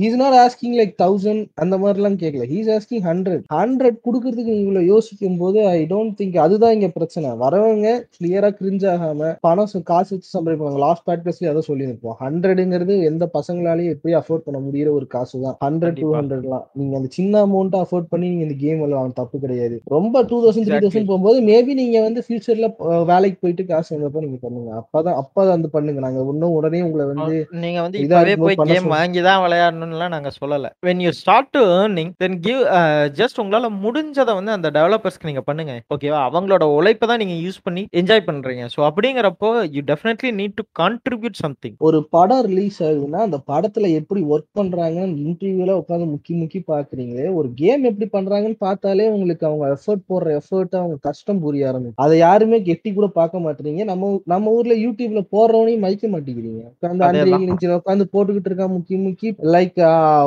he's not asking like thousand அந்த மாதிரிலாம் கேட்கல ஹீஸ் ஆஸ்கிங் ஹண்ட்ரட் ஹண்ட்ரட் கொடுக்கறதுக்கு இவ்வளவு யோசிக்கும் போது ஐ டோன்ட் திங்க் அதுதான் இங்க பிரச்சனை. வரவங்க கிளியரா கிரிஞ்ச் ஆகாம பணம் காசு வச்சு சம்பாதிப்பாங்க லாஸ்ட் பாட்காஸ்ட்லயே அதை சொல்லியிருப்போம். ஹண்ட்ரடுங்கிறது எந்த பசங்களாலையும் எப்படி அஃபோர்ட் பண்ண முடியிற ஒரு காசு தான் ஹண்ட்ரட் டூ. ஹண்ட்ரட்லாம் நீங்க அந்த சின்ன அமௌண்ட் அஃபோர்ட் பண்ணி நீங்க இந்த கேம் விளையாடலாம் தப்பு கிடையாது. ரொம்ப டூ தௌசண்ட் த்ரீ. தௌசண்ட் போகும்போது மேபி நீங்க வந்து ஃபியூச்சர்ல வேலைக்கு போயிட்டு காசு வந்தப்போ நீங்க பண்ணுங்க. அப்பதான் அப்ப வந்து பண்ணுங்க. நாங்க இன்னும் உடனே உங்களை வந்து
நீங்க வந்து
இதா
இப்பவே
இருக்கும்போது
போய் கேம். வாங்கி தான் விளையாடணும்லாம் நாங்க சொல்லல. When you start to earning then give just உங்களால முடிஞ்சதை வந்து அந்த டெவலப்பர்ஸ்க்கு நீங்க பண்ணுங்க. ஓகேவா அவங்களோட உழைப்பை தான் நீங்க யூஸ் பண்ணி என்ஜாய் பண்றீங்க. ஸோ அப்படிங்கிறப்போ you definitely need to contribute something
ஒரு படம் ரிலீஸ் ஆகுதுன்னா அந்த படத்துல எப்படி ஒர்க் பண்றாங்கன்னு இன்டர்வியூல உட்காந்து முக்கி முக்கி பாக்குறீங்களே ஒரு கேம் எப்படி பண்றாங்கன்னு பார்த்தாலே உங்களுக்கு அவங்க எஃபர்ட் போடுற எஃபர்ட் அவங்க கஷ்டம் புரிய ஆரம்பிக்கும். அதை யாருமே கெட்டி கூட பார்க்க மாட்டீங்க நம்ம நம்ம ஊர்ல யூடியூப்ல போடுறவனையும் மதிக்க மாட்டேங்கிறீங்க. உட்காந்து. அஞ்சு இன்ச்சில் உட்காந்து போட்டுக்கிட்டு இருக்கா முக்கி முக்கி. லைக்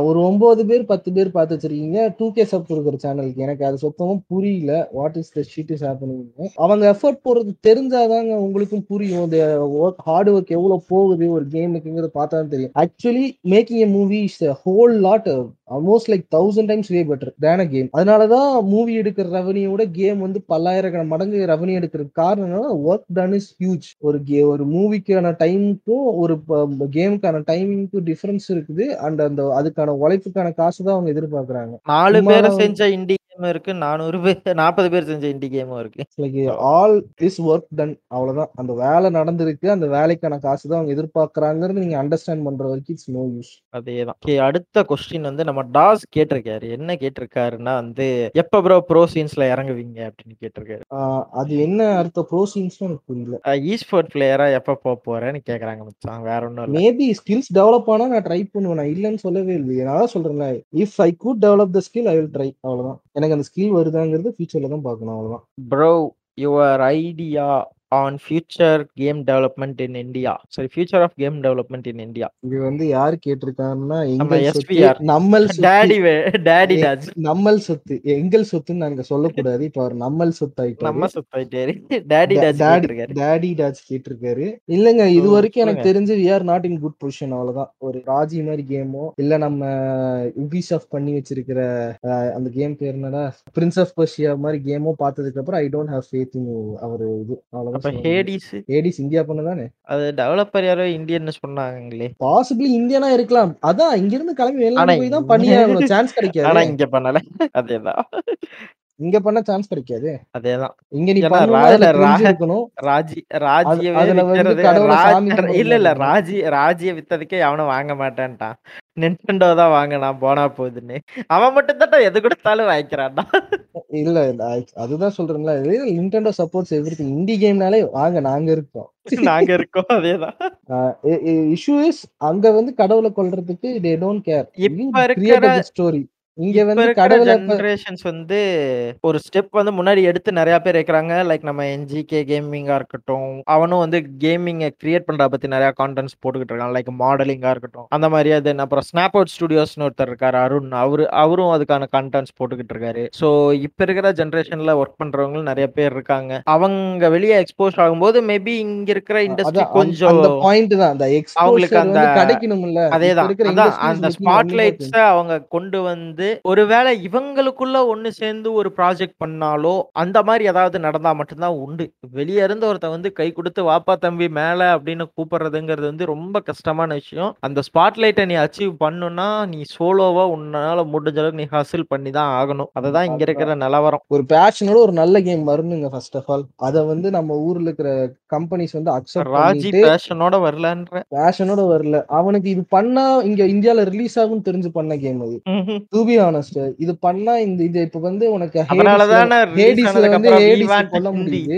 ஒரு ஒன்பது பேர் பத்து பேர் பார்த்து வச்சிருக்கீங்க. டூ கே சப் இருக்கிற சேனலுக்கு எனக்கு அது சுத்தமா புரியல. What is the shit is happening அவங்க எஃபர்ட் போடுறது தெரிஞ்சாதாங்க உங்களுக்கும் புரியும். ஒர்க் ஹார்ட் ஒர்க் எவ்வளவு போகுது ஒரு கேமுக்குங்கிறத பார்த்தா தெரியும். Actually making a movie is whole lot almost like thousand times way better than game அதனாலதான் மூவி எடுக்கிற ரெவன்யூட கேம் வந்து பல்லாயிரக்கண மடங்கு ரெவன்யூ எடுக்கிறதுக்கு காரணம் ஒர்க் டன் இஸ் ஹியூஜ் ஒரு கே ஒரு மூவிக்கான டைமுக்கும் ஒரு கேமுக்கான டைமிங்க்கும் டிஃபரன்ஸ் இருக்குது. அண்ட் அந்த அதுக்கான உழைப்புக்கான காசு தான் அவங்க எதிர்பார்க்கறாங்க.
நாலு பேர் செஞ்ச இண்டி கேம் இருக்கு. நானூறு பேர் நாற்பது பேர் செஞ்ச இண்டி கேமும் இருக்கு.
Like all is work done அவ்வளவுதான். அந்த வேலை நடந்திருக்கு. அந்த வேலைக்கான காசு தான் அவங்க எதிர்பார்க்கறாங்கிறது நீங்க அண்டர்ஸ்டாண்ட் பண்ற வரைக்கும் இட்ஸ் நோ யூஸ்
அதேதான். அடுத்த கொஸ்டின் வந்து நம்ம டாஸ் கேட்டிருக்காரு. என்ன கேட்டிருக்காருன்னா வந்து எப்ப ப்ரோ ப்ரோ சீன்ஸ்ல இறங்குவீங்க அப்படின்னு கேட்டிருக்காரு.
அது என்ன அர்த்த ப்ரோசீன்ஸ் எனக்கு புரியல.
ஈஸ்போர்ட் பிளேயரா எப்ப போக போறேன்னு கேக்குறாங்க மச்சான். வேற ஒண்ணும் இல்ல.
மேபி ஸ்கில்ஸ் டெவலப் ஆனா நான் ட்ரை பண்ணுவேன். நான் இல்லைன்னு சொல்லவே இல்லையே. நான் தான் சொல்றேன்ல if I good develop the skill I will try அவ்வளவுதான். எனக்கு அந்த ஸ்கில் வருதாங்கிறது ஃபியூச்சர்ல தான் பார்க்கணும் அவ்வளவுதான்.
Bro your idea on future game development in India சரி future of game development in India
இது வந்து யாரு கேட்டிருக்காருன்னா
நம்ம
சொத்து
SVR.
நம்மள் *laughs* சொத்து.
டேடி டேடி டாஜ்
நம்மள் சொத்து. எங்கள் சொத்துன்னு நாங்க சொல்லக்கூடாது. இப்ப அவர் நம்மள் சொத்து ஆயிட்டாரு
நம்ம சுத்தாயிட்டாரு. டேடி டாஜ்
டாடி டாச் கேட்டிருக்காரு. இல்லங்க இது வரைக்கும் எனக்கு. தெரிஞ்சு we are not in good position அவ்வளவுதான். ஒரு ராஜி மாதிரி கேமோ இல்ல நம்ம யூபிசாஃப்ட் பண்ணி வச்சிருக்கிற அந்த கேம் பேர் என்னடா? பிரின்ஸ் ஆஃப் பர்ஷியா மாதிரி கேமோ பார்த்ததுக்கு அப்புறம் I don't have faith in our இது.
அப்ப ஹேடிஸ்
ஏடிஸ் இந்தியா பண்ணதானே
அது டெவலப்பர் யாரோ இந்தியன்னு சொன்னாங்களே
பாசிபிளி இந்தியனா இருக்கலாம். அதான் இங்க இருந்து கிளம்பி
ஆனா
வெளிநாடு போய் தான் ஆகணும். சான்ஸ்
ஆனா
கிடைக்காது
இங்க பண்ணல. அதேதான்.
இங்க பண்ண சான்ஸ் கிடைக்காது.
அதேதான்.
இங்க நீ இருக்கணும்
ராஜி ராஜியவே இல்ல இல்ல. ராஜி ராஜிய வித்ததுக்கே அவனும் வாங்க மாட்டேன்ட்டான் நின்டெண்டோ தான் வாங்கினான் போனா போகுதுன்னு அவன் மட்டும் தான் எது கொடுத்தாலும் வாங்கிக்கிறான்டா.
இல்ல இல்ல அதுதான் சொல்றேன்ல. நிண்டெண்டோ சப்போர்ட்ஸ் எவ்ரி இந்தி கேம்னாலே வாங்க நாங்க இருக்கோம்.
நாங்க இருக்கோம் அதேதான்.
இஷ்யூ இஸ் அங்க வந்து கடவுளை கொல்றதுக்கு தே டோன்ட் கேர்
இப்ப இருக்கிற
ஸ்டோரி இங்க வந்து கடவுளை
ஜெனரேஷன்ஸ் வந்து ஒரு ஸ்டெப் வந்து முன்னாடி எடுத்து நிறைய பேர் இருக்கிறாங்க. லைக் நம்ம என்ஜிகே கேமிங்கா இருக்கட்டும் அவனும் வந்து கேமிங்கை கிரியேட் பண்ற பத்தி நிறைய கான்டென்ட்ஸ் போட்டுக்கிட்டு இருக்கான். லைக் மாடலிங்கா இருக்கட்டும். அந்த மாதிரி அது அப்புறம் ஸ்னாப் அவுட் ஸ்டுடியோஸ்னு ஒருத்தர் இருக்காரு அருண். அவரு அவரும் அதுக்கான கான்டென்ட்ஸ் போட்டுக்கிட்டு இருக்காரு. ஸோ இப்ப இருக்கிற ஜெனரேஷன்ல ஒர்க் பண்றவங்க நிறைய பேர் இருக்காங்க. அவங்க வெளியே எக்ஸ்போஸ் ஆகும்போது மேபி இங்க இருக்கிற இண்டஸ்ட்ரி கொஞ்சம்
பாயிண்ட் தான். அந்த
அவங்களுக்கு அந்த-
கிடைக்கணும்ல.
அதேதான். அந்த ஸ்பாட்லைட்ஸ அவங்க கொண்டு வந்து ஒருவேளை இவங்களுக்குள்ள ஒண்ணு சேர்ந்து ஒரு ப்ராஜெக்ட் பண்ணாலோ அந்த மாதிரி ஏதாவது நடந்தா மட்டும்தான் உண்டு. வெளிய இருந்து ஒருத்தன் வந்து கை கொடுத்து வாப்பா தம்பி மேல அப்படின்னு கூப்பிடுறதுங்கிறது வந்து ரொம்ப கஷ்டமான விஷயம். அந்த ஸ்பாட்லைட்டை நீ அச்சீவ் பண்ணுனா நீ சோலோவா உன்னால முடிஞ்ச அளவுக்கு நீ ஹசில் பண்ணி தான் ஆகணும். அதுதான் இங்க இருக்கிற நிலவரம்.
ஒரு பேஷனோட ஒரு நல்ல கேம் வரணுங்க ஃபர்ஸ்ட் ஆஃப் ஆல் அத வந்து நம்ம ஊர்ல இருக்கிற கம்பெனிஸ் வந்து அக்செப்ட்
ராஜி பேஷனோட வரலன்ற
பேஷனோட வரல. அவனுக்கு இது பண்ணா இங்க இந்தியால ரிலீஸ் ஆகும் தெரிஞ்சு பண்ண கேம் அது. டு பி ஆனஸ்ட் இது பண்ணா இந்த இது இப்ப வந்து உனக்கு ஹேடிஸ்ல வந்து ஹேடிஸ் கொல்ல. முடியுது.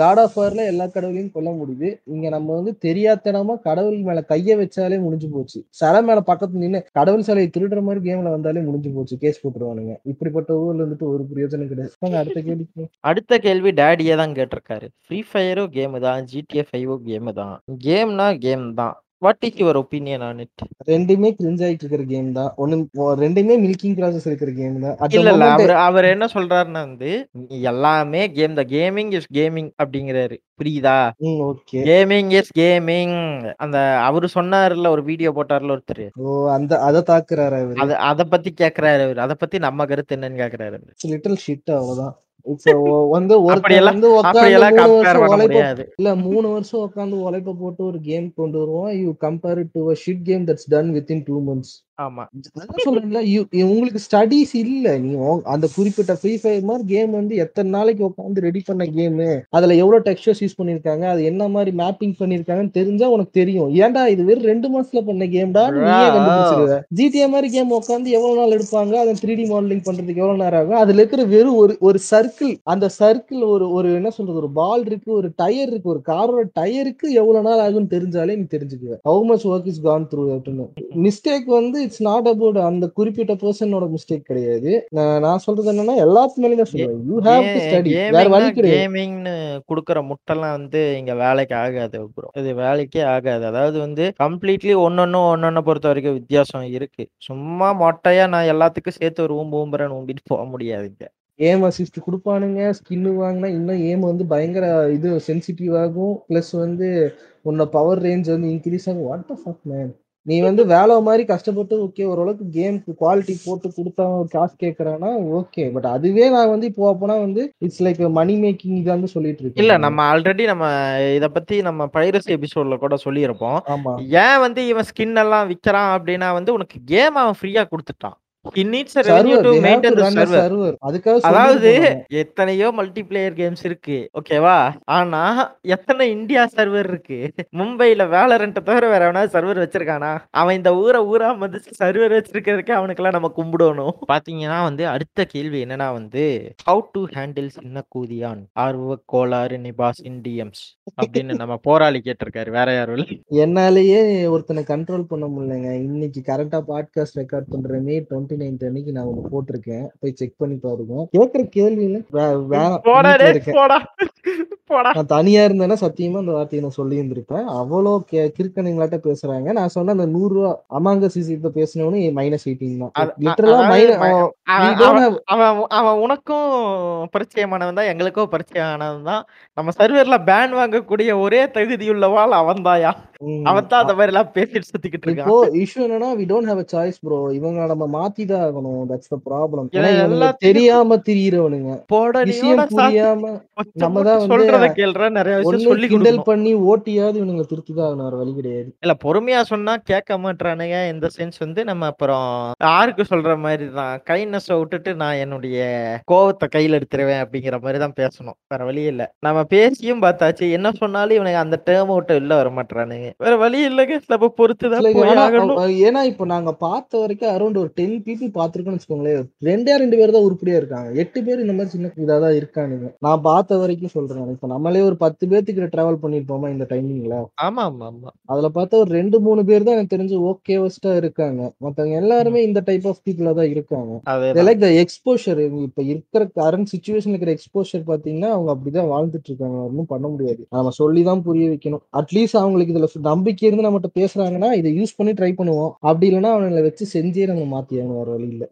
காட் ஆஃப் வார்ல எல்லா கடவுளையும் கொல்ல முடியுது. இங்க நம்ம வந்து தெரியாத்தனமா கடவுள் மேல கைய வச்சாலே முடிஞ்சு போச்சு. சிலை மேல பக்கத்துல நின்னு கடவுள் சிலையை திருடுற மாதிரி கேம்ல வந்தாலே முடிஞ்சு போச்சு. கேஸ் போட்டுருவானுங்க. இப்படிப்பட்ட ஊர்ல இருந்துட்டு ஒரு பிரயோஜனம் கிடையாது. அடுத்த கேள்வி.
அடுத்த கேள்வி டேடியே தான் கேட்டிருக்காரு. ஃப்ரீ ஃபயரும் கேம் தான் ஜிடிஏ ஃபைவோ கேம் தான். கேம்னா கேம் தான். What is your opinion on it
ரெண்டுமே கிரிஞ்ச் ஆயிட்டு இருக்கிற கேம் தான். ஒண்ணு ரெண்டுமே மில்கிங் ப்ராசஸ் இருக்கிற கேம் தான்.
இல்ல இல்ல அவர் அவர் என்ன சொல்றாருன்னா வந்து எல்லாமே game the gaming is gaming அப்படிங்கிறாரு. புரியுதா?
ஓகே
கேமிங் இஸ் கேமிங் அந்த அவரு சொன்னாருல்ல ஒரு வீடியோ போட்டார்ல ஒருத்தர்.
ஓ அந்த அத தாக்குறாரு அவரு
அத அத பத்தி கேக்குறாரு அவரு அத பத்தி நம்ம கருத்து என்னன்னு கேக்குறாரு.
லிட்டில் ஷிட் அவ்வளவுதான். இப்ப வந்து ஒருத்தர் வந்து உட்காந்து இல்ல மூணு வருஷம் உட்காந்து உழைப்ப போட்டு ஒரு கேம் கொண்டு வருவோம். You compare to a shit game that's done with in two months
ஆமா.
அதான் சொல்றேன்ல உங்களுக்கு ஸ்டடிஸ் இல்ல. நீ அந்த குறிப்பிட்ட ஃப்ரீ ஃபயர் மாதிரி கேம் வந்து எத்தனை நாளைக்கு உட்காந்து ரெடி பண்ண கேம் அதுல எவ்வளவு டெக்ஸ்டர்ஸ் யூஸ் பண்ணிருக்காங்க? அது என்ன மாதிரி மேப்பிங் பண்ணிருக்காங்கன்னு தெரிஞ்சா உனக்கு தெரியும். ஏன்டா இது வெறும் ரெண்டு மாசத்துல பண்ண கேம்டா நீயே. கண்டுபிடிச்சிருவ? ஜிடிஏ மாதிரி கேம் உட்காந்து எவ்வளவு நாள் எடுப்பாங்க? அதை த்ரீ டி மாடலிங் பண்றதுக்கு எவ்வளவு நேரம் ஆகும்? அதுல இருக்கிற வெறும் ஒரு ஒரு சர்க்கிள் அந்த சர்க்கிள் ஒரு ஒரு என்ன சொல்றது ஒரு பால் இருக்கு ஒரு டயர் இருக்கு ஒரு காரோட டயருக்கு எவ்வளவு நாள் ஆகும்னு தெரிஞ்சாலே நீ தெரிஞ்சுக்குவ. How much work is gone through அப்படின்னு. மிஸ்டேக் வந்து இட்ஸ் நாட் அபவுட் அந்த குறிப்பிட்ட பர்சனோட மிஸ்டேக் கிடையாது. நான் சொல்றது என்னன்னா எல்லாத்து தான் சொல்லுவேன். யூ ஹேவ் டு ஸ்டடி வேற வழி கிடையாது.
கேமிங்னு குடுக்கற முட்டெல்லாம் வந்து இங்க வேலைக்கு ஆகாது ப்ரோ இது வேலைக்கே ஆகாது. அதாவது வந்து கம்ப்ளீட்லி ஒன்னொன்னு ஒன்னொன்ன பொறுத்த வரைக்கும் வித்தியாசம் இருக்கு. சும்மா மொட்டையா நான் எல்லாத்துக்கும் சேர்த்து ஒரு ஊம்பு ஊம்புறேன்னு ஊம்பிட்டு போக முடியாது இங்க.
ஏம் அசிஸ்ட் கொடுப்பானுங்க. ஸ்கின்னு வாங்கினா இன்னும் ஏம் வந்து பயங்கர இது சென்சிட்டிவ் ஆகும். ப்ளஸ் வந்து உன்னோட பவர் ரேஞ்ச் வந்து இன்க்ரீஸ் ஆகும். வாட் த ஃபக் மேன் நீ வந்து வேலை மாதிரி கஷ்டப்பட்டு ஓகே ஓரளவுக்கு கேம்க்கு குவாலிட்டி போட்டு கொடுத்தா ஒரு காசு கேட்கறானா ஓகே பட் அதுவே நான் வந்து இப்போ போனா வந்து இட்ஸ் லைக் மணி மேக்கிங் இதான்னு சொல்லிட்டு இருக்கேன்.
இல்ல. நம்ம ஆல்ரெடி நம்ம இத பத்தி நம்ம பைரசி எபிசோட்ல கூட சொல்லியிருப்போம். ஏன் வந்து இவன் ஸ்கின் எல்லாம் விக்கிறான் அப்படின்னா வந்து உனக்கு கேம் அவன் ஃப்ரீயா கொடுத்துட்டான். He needs a revenue
server
to
they have
maintain
to
the
run a
server.
server. அதுக்காக
அதாவது எத்தனையோ மல்டிபிளேயர் கேம்ஸ் இருக்கு. ஓகேவா ஆனா எத்தனை இந்தியா சர்வர் இருக்கு? மும்பைல வேலரண்ட தவிர வேற எவனாவது சர்வர் வச்சிருக்கானா? அவன் இந்த ஊரை ஊரா வந்து சர்வர் வச்சிருக்கிறதுக்கு அவனுக்கெல்லாம் நம்ம கும்பிடணும். பாத்தீங்கன்னா வந்து அடுத்த கேள்வி என்னன்னா வந்து ஹவு டு ஹேண்டில் சின்ன கூதியான்? ஆர்வ கோளாறு நிபாஸ் இண்டியம்ஸ் அப்படின்னு நம்ம போராளி கேட்டிருக்காரு. வேற யாரும் இல்ல.
என்னாலேயே ஒருத்தனை கண்ட்ரோல் பண்ண முடியலங்க. இன்னைக்கு கரெக்டா பாட்காஸ்ட் ரெக்கார்ட் பண்ற மே டுவெண்ட்டி நைன்த் அன்னைக்கு நான் ஒண்ணு போட்டிருக்கேன். போய் செக் பண்ணி பாருங்க. கேக்குற கேள்வி வேணாம்.
போடா. போடா போடா
நான் தனியா இருந்தேன்னா சத்தியமா அந்த வார்த்தையை நான் சொல்லி இருந்திருப்பேன் அவ்வளோ கே- கிறுக்கனுங்களாட்ட பேசுறாங்க. நான் சொன்ன அந்த நூறு ரூபா அமாங்க சிசிட்ட பேசினவனு மைனஸ் எயிட்டீன் தான். லிட்டரலா
அவன் அவன் உனக்கும் பரிச்சயமானவன் தான் எங்களுக்கும் பரிச்சயமானவன் தான். நம்ம சர்வர்ல பேன் வாங்கக்கூடிய ஒரே தகுதியுள்ளவாள் அவன் தாயா. அவன் தான் அந்த மாதிரி எல்லாம் பேசிட்டு சுத்திக்கிட்டு
இப்போ
இருக்கான்.
இஷ்யூ என்னன்னா we don't have a choice bro இவங்க நம்ம மாத்தி தான் ஆகணும். தட்ஸ் த ப்ராப்ளம் தெரியாம திரியிறவனுங்க.
சாத்தி
புரியாம நம்ம தான் வந்து
சொல்றத கேள்ற நிறைய விஷயம் சொல்லி
கிண்டல் பண்ணி ஓட்டியாவது இவனுங்களை திருத்திதான் ஆகணும் வேற வழி கிடையாது.
இல்ல பொறுமையா சொன்னா கேட்க மாட்டானுங்க இந்த சென்ஸ் வந்து நம்ம அப்புறம் யாருக்கு சொல்ற மாதிரி தான் கைண்ட்னஸ் விட்டுட்டு நான் என்னுடைய கோவத்தை கையில எடுத்துருவேன் அப்படிங்கிற மாதிரி தான் பேசணும். வேற வழி இல்ல. நம்ம பேசியும் பார்த்தாச்சு. என்ன சொன்னாலும் இவனுக்கு அந்த டேர்ம் விட்டு வெளில வர மாட்டானுங்க வேற வழி இல்லைங்க. நம்ம பொறுத்துதான்
ஏன்னா இப்போ நாங்க பார்த்த வரைக்கும் அரௌண்ட் ஒரு டென் பீப்புள் பார்த்துருக்கோம்னு வச்சுக்கோங்களேன். ரெண்டே ரெண்டு பேர் தான் உருப்படியா இருக்காங்க. எட்டு பேர் இந்த மாதிரி சின்ன இதா தான் இருக்கானுங்க. நான் பார்த்த வரைக்கும் சொல்றேன். இப்போ நம்மளே ஒரு பத்து பேர்த்துக்கு டிராவல் பண்ணிருப்போமா இந்த டைமிங்ல
ஆமா ஆமா ஆமா
அதுல பார்த்தா ஒரு ரெண்டு மூணு பேர் தான் எனக்கு தெரிஞ்சு ஓகேவஸ்டா இருக்காங்க. மத்தவங்க எல்லாருமே இந்த டைப் ஆஃப் பீப்புளா தான் இருக்காங்க. லைக் த எக்ஸ்போஷர் இப்ப இருக்கிற கரண்ட் சுச்சுவேஷன் இருக்கிற எக்ஸ்போஷர் பாத்தீங்கன்னா அவங்க அப்படிதான் வாழ்ந்துட்டு இருக்காங்க. ஒன்றும் பண்ண முடியாது. நம்ம சொல்லி தான் புரிய வைக்கணும். அட்லீஸ்ட் அவங்களுக்கு இதுல நம்பிக்கை இருந்து நம்மகிட்ட பேசுறாங்கன்னா இதை யூஸ் பண்ணி ட்ரை பண்ணுவோம். அப்படி இல்லைன்னா அவங்களை வச்சு செஞ்சே நம்ம மாத்தி ஆகணும் வேற வழி இல்ல.